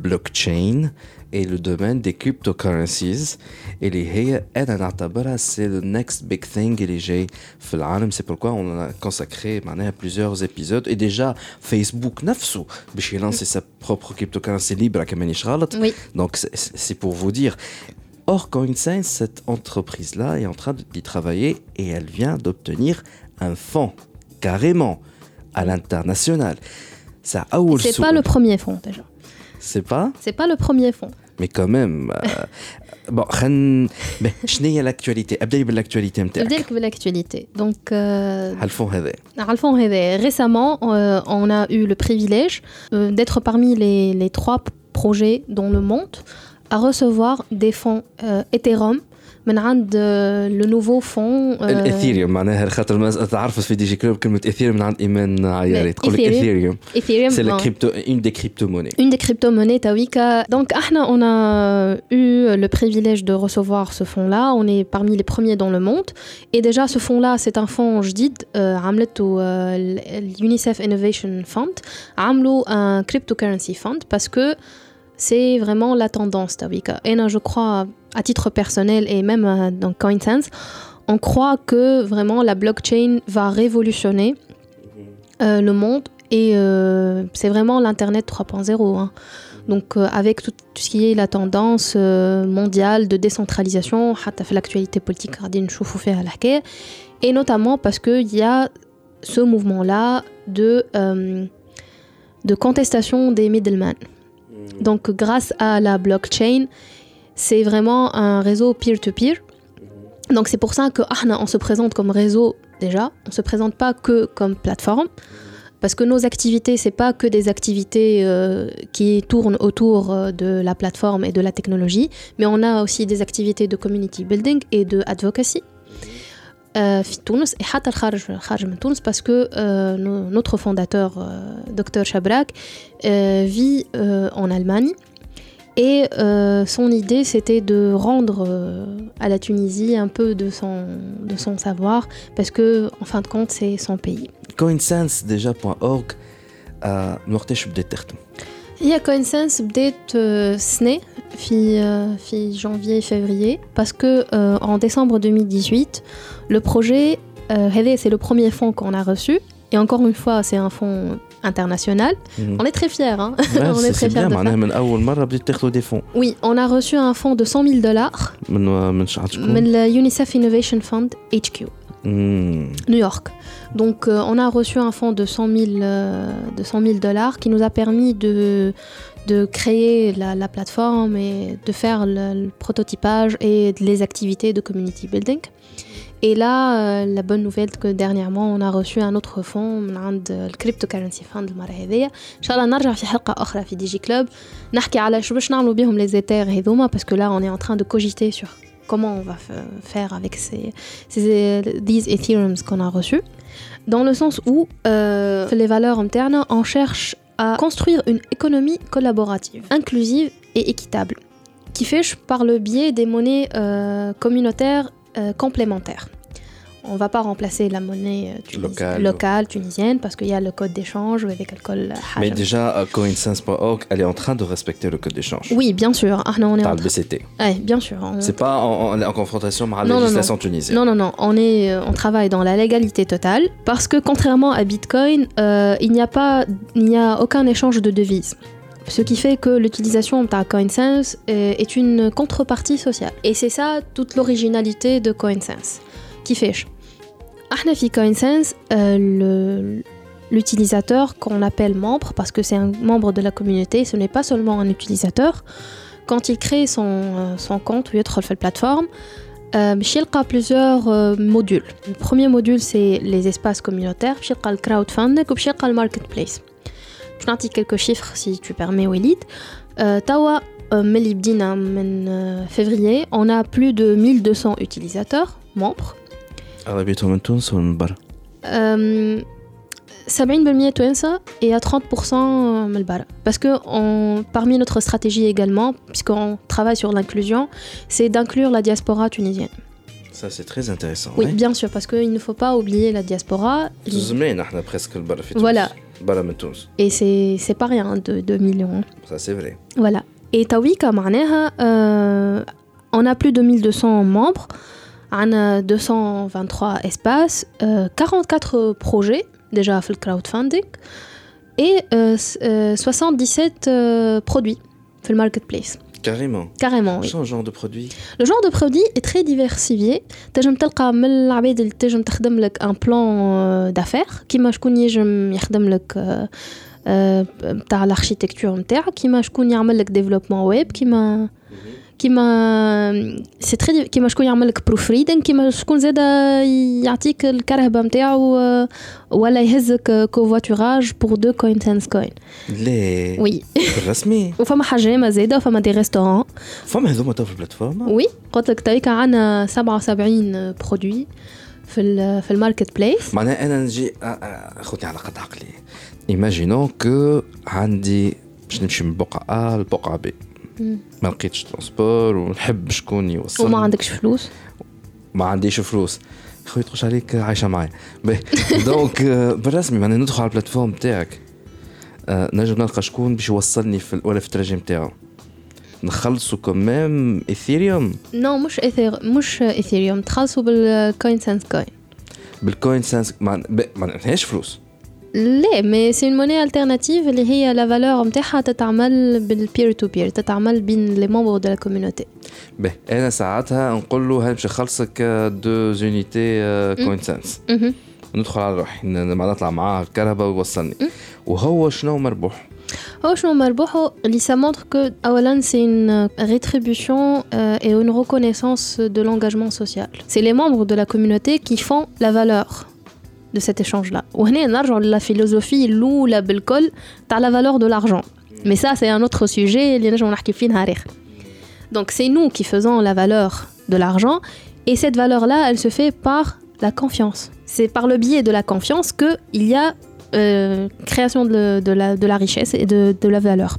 blockchain et le domaine des cryptocurrencies. Et les هي انا نعتبرها c'est le next big thing اللي جاي في العالم c'est pourquoi on a consacré معناها plusieurs épisodes et déjà Facebook نفسه باش يلانسي sa propre cryptocurrency libre كما مانيش غلط Oui. donc c'est- c'est pour vous dire Or, CoinSense, cette entreprise-là est en train d'y travailler et elle vient d'obtenir un fonds, carrément, à l'international. Ça a C'est pas le premier fonds déjà. C'est pas? C'est pas le premier fond. Mais quand même. Euh, [LAUGHS] bon, je n'ai pas l'actualité. Abdel l'actualité. Abdel l'actualité. Donc. Alphon Hévé. Alphon Hévé. Récemment, euh, on a eu le privilège euh, d'être parmi les, les, trois projets dans le monde à recevoir des fonds Ethereum من عند euh, le nouveau fonds euh, الاثيريوم معناها خاطر ما تعرف في دي جي كلوب كلمه اثيريوم من عند ايمان عياري تقول لك Ethereum. اثيريوم Ethereum. سي لا bon. كريبتو اون دي كريبتو موني une des crypto-monnaies Tawika. Donc, ahna, on a eu le privilège de recevoir ce fonds-là. On est parmi les premiers dans le monde. Et déjà, ce fonds-là, c'est un fonds جديد euh, عملته euh, l'UNICEF Innovation Fund. عملوا un cryptocurrency fund parce que c'est vraiment la tendance. Et je crois, à titre personnel et même euh, dans CoinSense, on croit que vraiment la blockchain va révolutionner mhm. euh, le monde et euh, c'est vraiment l'Internet 3.0. Hein. Donc avec tout, ce qui est la tendance mondiale de décentralisation, l'actualité politique, mhm. et notamment parce qu'il y a ce mouvement-là de, de contestation des middlemen. Donc grâce à la blockchain, c'est vraiment un réseau peer-to-peer. Donc c'est pour ça que on se présente comme réseau déjà, on se présente pas que comme plateforme. Parce que nos activités, c'est pas que des activités euh, qui tournent autour euh, de la plateforme et de la technologie, mais on a aussi des activités de community building et de advocacy. Euh, في تونس et حتى الخارج خارج من تونس parce que euh, no- notre fondateur euh, Dr Chabrak euh, vit euh, en Allemagne et euh, son idée c'était de rendre euh, à la Tunisie un peu de son, de son savoir parce que en fin de compte c'est son pays. coinsense déjà.org آه، من وقتاش بدات تخدم هي كوينسنس بدات آه، سنة في آه، في janvier février parce que euh, en décembre 2018 le projet euh, هذا c'est le premier fonds qu'on a reçu et encore une fois c'est un fonds international Mhm. on est très fiers hein [LAUGHS] Ouais, on est c'est très c'est fiers bien de ça معناها من اول مره بديت تاخذوا دي فون oui on a reçu un fonds de 100 000 dollars من من شعب شكون من le UNICEF Innovation Fund HQ مم. New York. Donc euh, on a reçu un fonds de 100 000, euh, de 100 000 dollars qui nous a permis de, de créer la, la plateforme et de faire le, le prototypage et les activités de community building. Et là, euh, la bonne nouvelle que dernièrement, on a reçu un autre fonds من عند ال Cryptocurrency Fund المرة هذيا. إن شاء الله نرجع في حلقة أخرى في دي جي كلوب نحكي على شو باش نعملوا بيهم les éthers هذوما parce que là, on est en train de cogiter sur comment on va faire avec ces, ces these Ethereums qu'on a reçus. Dans le sens où euh, les valeurs internes, on cherche à construire une économie collaborative, inclusive et équitable, qui fait par le biais des monnaies euh, communautaires euh, complémentaires. On va pas remplacer la monnaie euh, Locale. locale tunisienne parce qu'il y a le code d'échange avec le code Mais déjà, euh, coinsense.org, elle est en train de respecter le code d'échange. Oui, bien sûr. Ah, non, on est Par en le BCT. Ouais, bien sûr. on- C'est pas en, en- en confrontation avec la Non, non, législation tunisienne. Non, non, non, on, est, euh, on travaille dans la légalité totale parce que contrairement à Bitcoin, euh, il n'y a, pas, il n'y a aucun échange de devises. Ce qui fait que l'utilisation de CoinSense euh, est une contrepartie sociale. Et c'est ça toute l'originalité de CoinSense. Qui fait احنا في CoinSense, euh, le- l'utilisateur qu'on appelle membre, parce que c'est un membre de la communauté, ce n'est pas seulement un utilisateur. Quand il crée son, euh, son compte ou يدخل في plateforme, euh, باش يلقى plusieurs euh, modules. Le premier module, c'est les espaces communautaires, باش يلقى le crowdfunding وباش يلقى le marketplace. Je نعطي quelques chiffres si tu permets Walid. Euh, توا euh, ملي بدينا من euh, février, on a plus de 1200 utilisateurs, membres. أغلبيتهم من تونس ومن برا. Euh, 70% توانسة et à 30% من البرا. Parce que on, parmi notre stratégie également, puisqu'on travaille sur l'inclusion, c'est d'inclure la diaspora tunisienne. Ça, c'est très intéressant. Oui, ouais. bien sûr, parce qu'il ne faut pas oublier la diaspora. زمان احنا بريسك البرا في تونس. Voilà. برا من تونس Et c'est c'est pas rien, 2 millions. ça c'est vrai Voilà. Et Tawika, معناها, euh, on a plus de 1200 membres, on a 223 espaces, euh, 44 projets déjà fait le crowdfunding et euh, s- euh, 77 euh, produits fait le marketplace. carrément Carrément, oui. شنو genre de produit Le genre de produit est très diversifié. تنجم تلقى من العباد اللي تنجم تخدم لك ان بلان دافير كيما شكون ينجم يخدم لك آه، آه، بتاع الاركيتكتور نتاعك كيما شكون يعمل لك ديفلوبمون ويب كيما كيما سي تري كيما شكون يعمل لك بروف ريدينغ كيما شكون زاد يعطيك الكرهبة نتاعو ولا يهزك كوفاتوراج بور دو كوين سانس كوين لا وي. بالرسمي [LAUGHS] وفما حجامه زاده وفما دي ريستورون فما هذوما تو في البلاتفورم؟ وي. قلت لك تويكا عندنا 77 برودوي في في الماركت بليس معناها أنا نجي خذني على قد عقلي. ايماجينون كو عندي باش نمشي من بقعه A لبقعه بي ما لقيتش ترونسبور ونحب شكون يوصل وما عندكش فلوس؟ ما عنديش فلوس. خويا تخش عليك عايشة معايا. دونك آه، [LAUGHS] بالرسمي معناها ندخل على البلاتفورم تاعك آه، نجم نلقى شكون باش يوصلني في ال- ولا في التراجم تاعو نخلصوا كمام ايثيريوم نو مش إثير مش ايثيريوم تخلصوا بالكوين سانس كوين بالكوين سانس ما ب- ما نعطيهاش فلوس. لا مي سي اون موني التيرناتيف اللي هي لا فالور نتاعها تتعمل بالبير تو بير تتعمل بين لي ممبر دو لا كوميونيتي باهي انا ساعتها نقول له هنمشي نخلصك دو زونيتي كوين سانس ندخل على روحي ن- معناها نطلع معاه الكهرباء ويوصلني وهو شنو مربوح هو شنو مربوحه اللي ça montre que اولا c'est une rétribution euh, et une reconnaissance de l'engagement social c'est les membres de la communauté qui font la valeur de cet échange là وهنا نرجع للا philosophie الاولى بالكل تاع la valeur de l'argent mais ça c'est un autre sujet اللي نجم نحكي فيه نهار آخر. donc c'est nous qui faisons la valeur de l'argent et cette valeur là elle se fait par la confiance c'est par le biais de la confiance que il y a euh, création de, de la, de la richesse et de, de la valeur.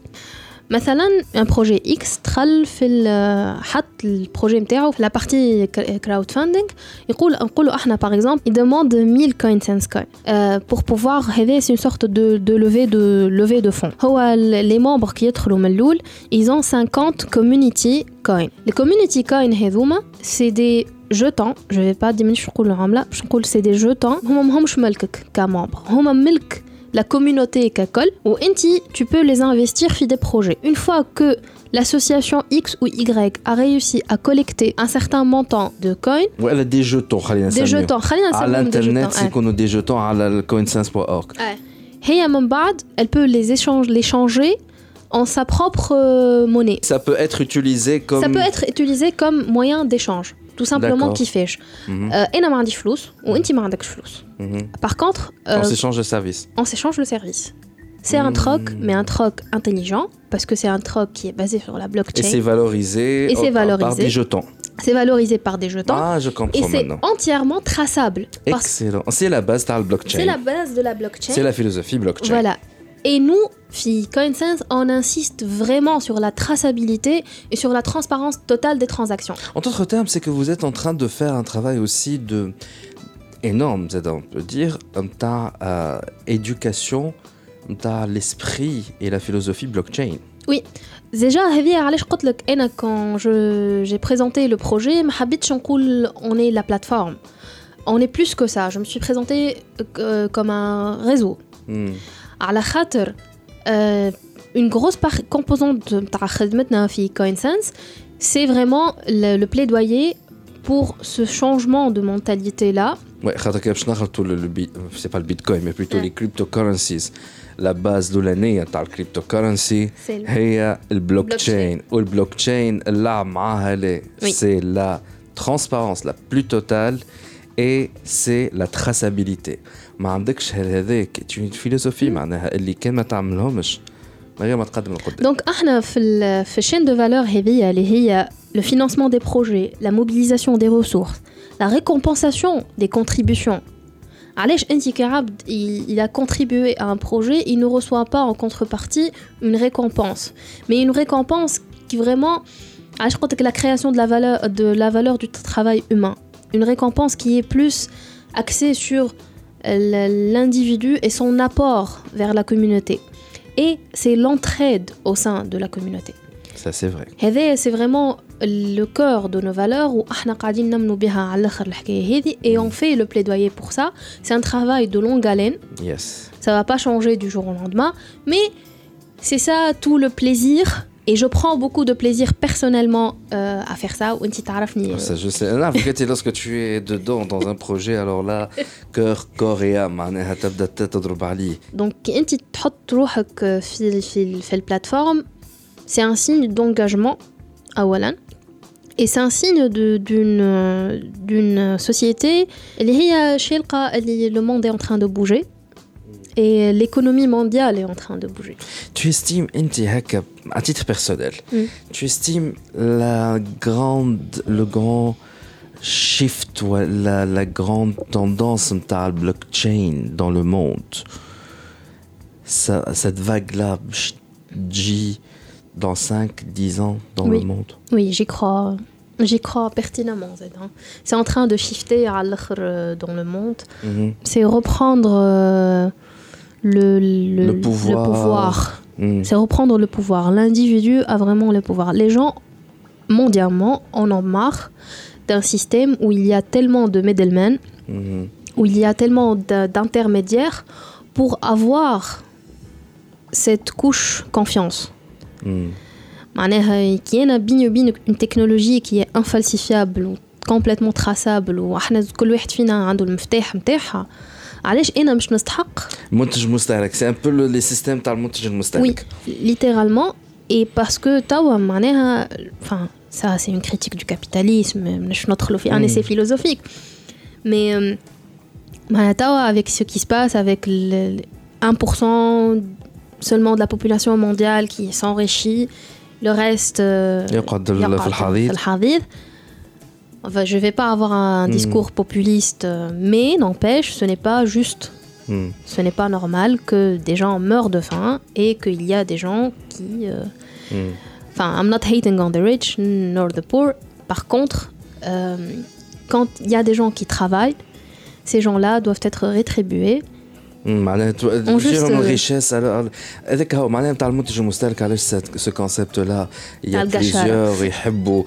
مثلا un projet X دخل في ال- حط البروجي نتاعو في la partie crowd funding يقول نقولوا احنا par exemple il demande 1000 coin cents coin euh, pour pouvoir هذا c'est une sorte de, de levée de levée de fonds هو ال- les membres qui يدخلوا من الأول ils ont 50 community coin les community coin هذوما c'est des jetons je vais pas diminuer باش نقول العملة باش نقول c'est des jetons هما ماهمش ملكك كممبر هما ملك la communauté CACOL, ou Enti, tu peux les investir sur des projets. Une fois que l'association X ou Y a réussi à collecter un certain montant de coins. Ou elle a des jetons, Des jetons, À l'internet, c'est qu'on a des jetons à la coinsense.org. Hey, elle peut les échanger en sa propre euh, monnaie. Ça peut être utilisé comme ça peut être utilisé comme moyen d'échange tout simplement D'accord. كيفاش Mhm, euh, انا ما عنديش فلوس وانت ما عندكش فلوس mhm. par contre On euh, s'échange de services. on s'échange le service. C'est un troc, Hmm. mais un troc intelligent, parce que c'est un troc qui est basé sur la Et blockchain. c'est valorisé, Et c'est au- par valorisé. des jetons. C'est valorisé par des jetons. Ah, je et comprends c'est maintenant. entièrement traçable. Parce que Excellent. C'est la base de la blockchain. c'est la base de la blockchain. C'est la philosophie blockchain. Voilà. Et nous, filles Coinsense, on insiste vraiment sur la traçabilité et sur la transparence totale des transactions. En d'autres termes, c'est que vous êtes en train de faire un travail aussi de énorme, on peut dire, ta euh, éducation, ta l'esprit et la philosophie blockchain. Oui. Déjà, eh ben, quand j'ai présenté le projet, on est la plateforme. On est plus que ça. Je me suis présentée euh, comme un réseau. Hmm على خاطر euh, une grosse part composante تاع خدمتنا في CoinSense c'est vraiment le, le plaidoyer pour ce changement de mentalité là Ouais, خاطر كده باش نخلطوا le, le bit, c'est pas le bitcoin, mais plutôt Ouais. les cryptocurrencies. La base الأولانية تاع الكريبتوكرنسي c'est le- هي البلوكتشين والبلوكتشين اللعب معاها ليه Oui. c'est la transparence la plus totale et c'est la traçabilité ما عندكش هذاك une philosophie معناها اللي كان ما تعملهمش من غير ما تقدم لقدام Donc احنا في ال في chaîne de valeur هذه اللي هي le financement des projets, la mobilisation des ressources, la récompensation des contributions. علاش انت كعبد il, il a contribué à un projet, il ne reçoit pas en contrepartie une récompense, mais une récompense qui vraiment علاش قلت لك la création de la valeur de la valeur du travail humain, une récompense qui est plus axée sur l'individu et son apport vers la communauté. Et c'est l'entraide au sein de la communauté. Ça, c'est vrai. C'est vraiment le cœur de nos valeurs et on fait le plaidoyer pour ça. C'est un travail de longue haleine. Yes. Ça va pas changer du jour au lendemain, mais c'est ça tout le plaisir et je prends beaucoup de plaisir personnellement euh, à faire ça. Ah, ça euh. je sais. Là, lorsque tu es dedans dans un projet, alors là, [LAUGHS] cœur, corps et âme, Donc, tu te sur la plateforme, c'est un signe d'engagement à Wallan. Et c'est un signe euh, d'une société. Le monde est en train de bouger et l'économie mondiale est en train de bouger. Tu estimes, à titre personnel, mm. tu estimes la grande, le grand shift, la, la grande tendance de blockchain dans le monde, ça, cette vague-là, dans 5, 10 ans dans le monde? Oui, j'y crois. J'y crois pertinemment. Hein. C'est en train de shifter à euh, dans le monde. Mm-hmm. C'est reprendre le, le, pouvoir. Hmm. C'est reprendre le pouvoir. L'individu a vraiment le pouvoir. Les gens, mondialement, en ont marre d'un système où il y a tellement de middlemen, hmm. où il y a tellement d'intermédiaires pour avoir cette couche confiance. Mm. qu'il y a une technologie qui est infalsifiable complètement traçable ou علاش انا مش نستحق منتج مستهلك سي ان بو لي سيستيم تاع المنتج المستهلك وي ليترالمون اي باسكو توا معناها enfin ça c'est une critique du capitalisme مش ندخلوا في ان essai philosophique mais معناها توا avec ce qui se passe avec le 1% seulement de la population mondiale qui s'enrichit le reste يقعد في الحضيض Enfin, je ne vais pas avoir un hmm. discours populiste, mais n'empêche, ce n'est pas juste. Hmm. Ce n'est pas normal que des gens meurent de faim et qu'il y a des gens qui. Euh, hmm. Enfin, I'm not hating on the rich nor the poor. Par contre, euh, quand il y a des gens qui travaillent, ces gens-là doivent être rétribués معناها تجيهم الغيشاس هذاك هو معناها نتاع المنتج المستهلك علاش سو كونسيبت لا يا بليزيور يحبوا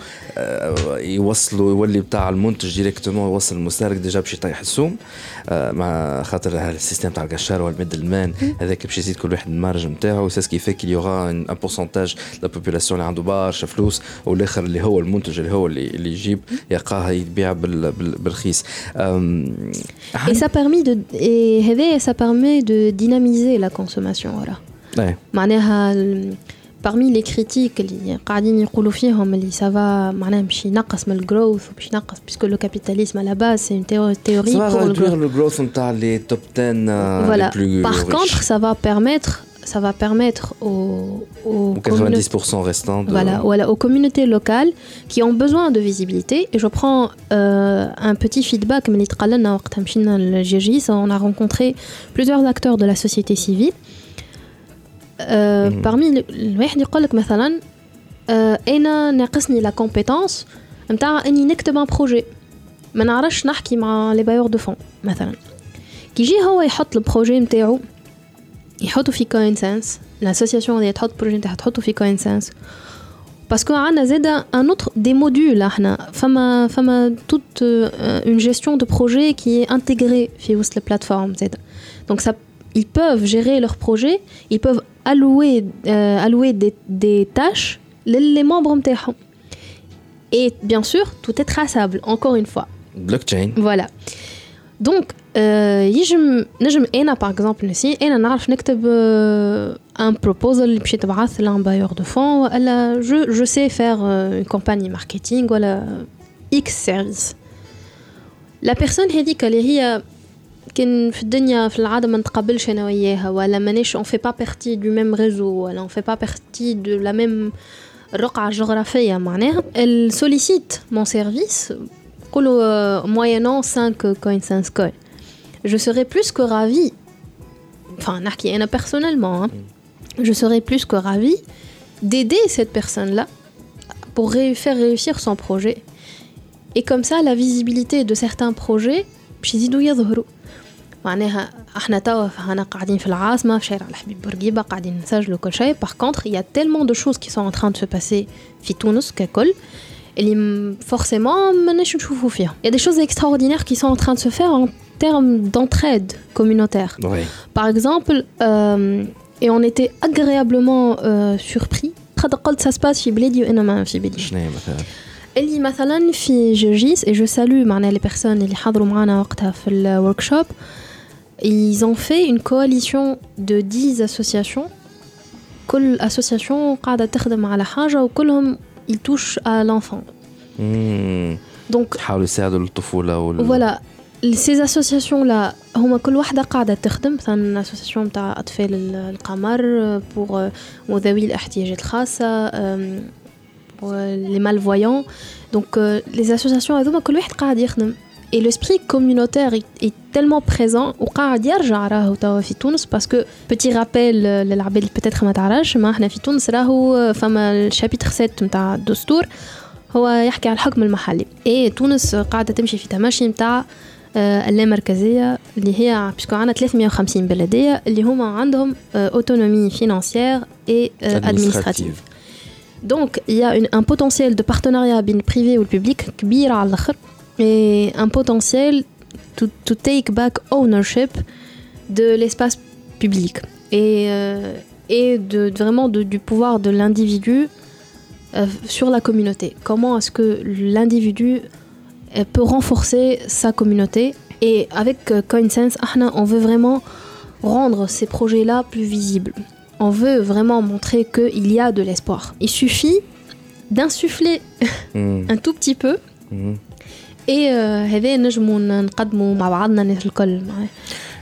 يوصلوا يولي بتاع المنتج ديريكتومون يوصل المستهلك ديجا باش يطيح السوم مع خاطر السيستم تاع القشار والمد المان هذاك باش يزيد كل واحد المارج نتاعو سي سكي في كي يوغا ان بورسونتاج لا بوبولاسيون اللي عنده برشا فلوس والاخر اللي هو المنتج اللي هو اللي, اللي يجيب يلقاها يبيع بالرخيص Et ça permet de et هذا ça permet de dynamiser la consommation. Voilà. Ouais. Euh, parmi les critiques, hein, ça va le growth, puisque le capitalisme à la base, c'est une théorie ça va pour réduire le growth. Le growth les top 10 euh, voilà. les plus Par riches. contre, ça va permettre ça va permettre aux, aux, aux 90% restants de... voilà, voilà, aux communautés locales qui ont besoin de visibilité. Et je prends euh, un petit feedback. On a rencontré plusieurs acteurs de la société civile parmi الواحد يقول لك مثلا انا ناقصني لا كومبيتونس نتاع اني نكتب ان بروجي ما نعرفش نحكي مع لي بايور دو فون مثلا كي يجي هو يحط البروجي نتاعو يحطو في كوين سنس لاسوسياسيون اللي تحط بروجي نتاعها تحطو في كوين سنس باسكو عندنا زاد ان اوتر دي موديول احنا فما فما توت اون جيستيون دو بروجي كي انتيغري في وسط البلاتفورم زاد دونك ça ils peuvent gérer leur projet, ils peuvent allouer, euh, allouer des, des tâches les membres Et bien sûr, tout est traçable, encore une fois. Blockchain. Voilà. Donc, يجم نجم انا par exemple نسي انا نعرف نكتب un proposal باش يتبعث لان بايور دو فون ولا je, je sais faire une campagne marketing ولا X service. La personne هذيك اللي هي كان في الدنيا في العاده ما نتقابلش انا وياها ولا مانيش اون في با بارتي دو ميم ريزو ولا اون في با بارتي دو لا ميم الرقعه الجغرافيه معناها ال سوليسيت مون سيرفيس نقولوا موينون 5 كوين 5 كوين je serais plus que ravie enfin نحكي انا personnellement hein, je serais plus que ravie d'aider cette personne là pour faire réussir son projet et comme ça la visibilité de certains projets باش يزيدوا يظهروا معناها احنا توا هنا قاعدين في العاصمه في شارع الحبيب بورقيبه قاعدين نسجلوا كل شيء باغ كونتر يا تيلمون دو شوز كي سون ان تران دو سو باسي في تونس ككل اللي فورسيمون ماناش نشوفوا فيها يا دي شوز اكستراوردينير كي سون ان تران دو سو فير ان termes d'entraide communautaire. Oui. Par exemple, euh, et on était agréablement euh, surpris. قلت ça se passe في بلادي وانا ما في بلادي. شنو هي مثلا؟ اللي مثلا في جرجيس et je salue معناها les personnes اللي حضروا معنا وقتها في الوركشوب ils ont fait une coalition de 10 associations كل association قاعدة تخدم على حاجة وكلهم ils touchent à l'enfant donc يحاولوا يساعدوا الطفولة وال... voilà ces associations là هما كل واحدة قاعدة تخدم مثلا association نتاع أطفال القمر pour ذوي الاحتياجات الخاصة les malvoyants. Donc les associations هذوما كل واحد قاعد يخدم. Et l'esprit communautaire est, tellement présent وقاعد يرجع راهو توا في تونس باسكو بتي رابيل للعباد بتاتر ما تعرفش ما إحنا في تونس راهو فما الشابيتر 7 نتاع الدستور هو يحكي على الحكم المحلي. اي تونس قاعدة تمشي في تماشي نتاع اللامركزيه اللي هي باسكو عندنا 350 بلديه اللي هما عندهم اوتونومي فينانسيير اي ادمنستراتيف دونك يا ان بوتنسيال دو بارتناريا بين البريفي والبوبليك كبير على الاخر et un potentiel to, to take back ownership de l'espace public et, euh, et de, vraiment de, du pouvoir de l'individu euh, sur la communauté. Comment est-ce que l'individu euh, peut renforcer sa communauté. Et avec euh, CoinSense, on veut vraiment rendre ces projets-là plus visibles. On veut vraiment montrer qu'il y a de l'espoir. Il suffit d'insuffler [LAUGHS] hmm. un tout petit peu. Mmh. Et euh, eh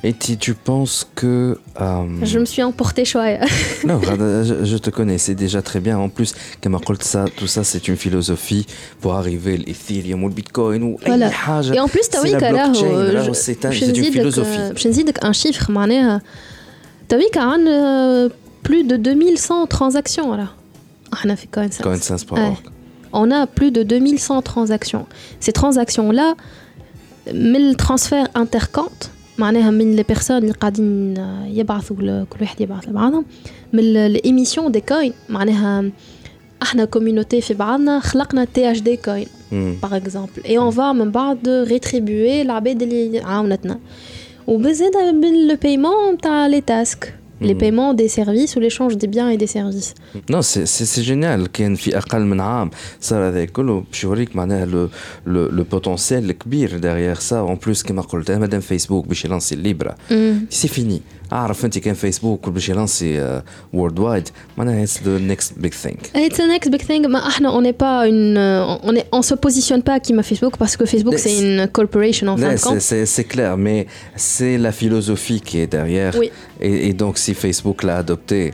et tu, tu penses que... Euh, je me suis emporté choix. [LAUGHS] non, euh, je, te connais, c'est déjà très bien. En plus, ça, tout ça, c'est une philosophie pour arriver l'Ethereum ou le Bitcoin ou voilà. Et en plus, tu as vu euh, c'est une philosophie. Je te dis un chiffre, tu as vu qu'il y a plus de 2100 transactions. Là. Ah, on a fait Coinsense.org. On a plus de 2100 transactions. Ces transactions-là, 1000 transferts intercomptes, معناها من les personnes اللي قاعدين يبعثوا كل واحد يبعث لبعضهم من l'émission des coins معناها احنا كوميونيتي في بعضنا خلقنا تي اش دي كوين باغ اكزومبل اي اون فا من بعد ريتريبيوي العباد اللي عاونتنا وبزيادة باللو بايمون تاع لي تاسك les paiements des services ou l'échange des biens et des services. Non, c'est génial. كان في أقل من عام صار هذا كله باش يوريك معناها لو لو لو بوتونسيال الكبير derrière ça en plus كما قلت مادام فيسبوك باش يلانسي الليبرا سي فيني اعرف انت كان فيسبوك باش يلانسي وورلد وايد معناها اتس ذا نيكست بيج ثينج اتس ذا نيكست بيج ثينج ما احنا اون با اون اون اون سو بوزيسيون با كيما فيسبوك باسكو فيسبوك سي اون كوربوريشن en fin de compte c'est c'est clair mais c'est la philosophie qui est derrière oui. et, et donc si Facebook l'a adopté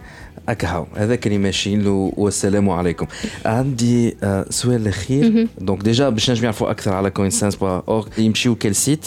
هكا هذاك اللي ماشيين له والسلام عليكم عندي سؤال الاخير دونك ديجا باش نجم نعرفوا اكثر على كوينسنس اورg يمشيو كل سيت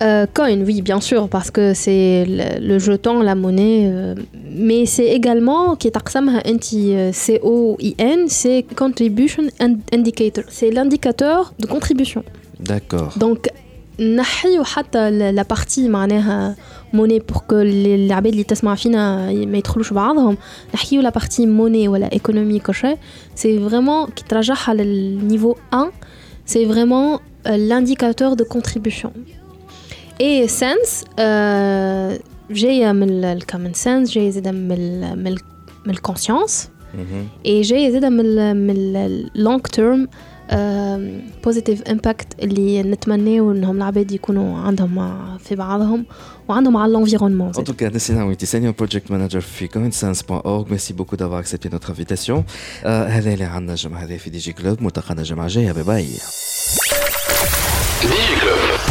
Euh, coin, oui, bien sûr, parce que c'est le, le, jeton, la monnaie, euh, mais c'est également qui est C-O-I-N, c'est Contribution Indicator, c'est l'indicateur de contribution. D'accord. Donc, نحيو حتى la partie معناها monnaie pour que العباد اللي تسمع فينا ما يدخلوش بعضهم نحكيو la partie monnaie ولا économie كوشي c'est vraiment qui ترجعها للنيفو 1 c'est vraiment l'indicateur de contribution Et sense euh, جاية من الكومن سنس جاية زاده من من من الكونسيونس اي جاية زاده من من اللونج تيرم بوزيتيف امباكت اللي نتمناو إنهم العباد يكونوا عندهم في بعضهم وعندهم على l'environnement. En tout cas, Nessina Witi, senior project manager في coinsense.org. Merci beaucoup d'avoir accepté notre invitation. هذا اللي عندنا الجمعة هذه في دي جي كلوب ملتقانا الجمعة الجاية باي باي. ديجي كلوب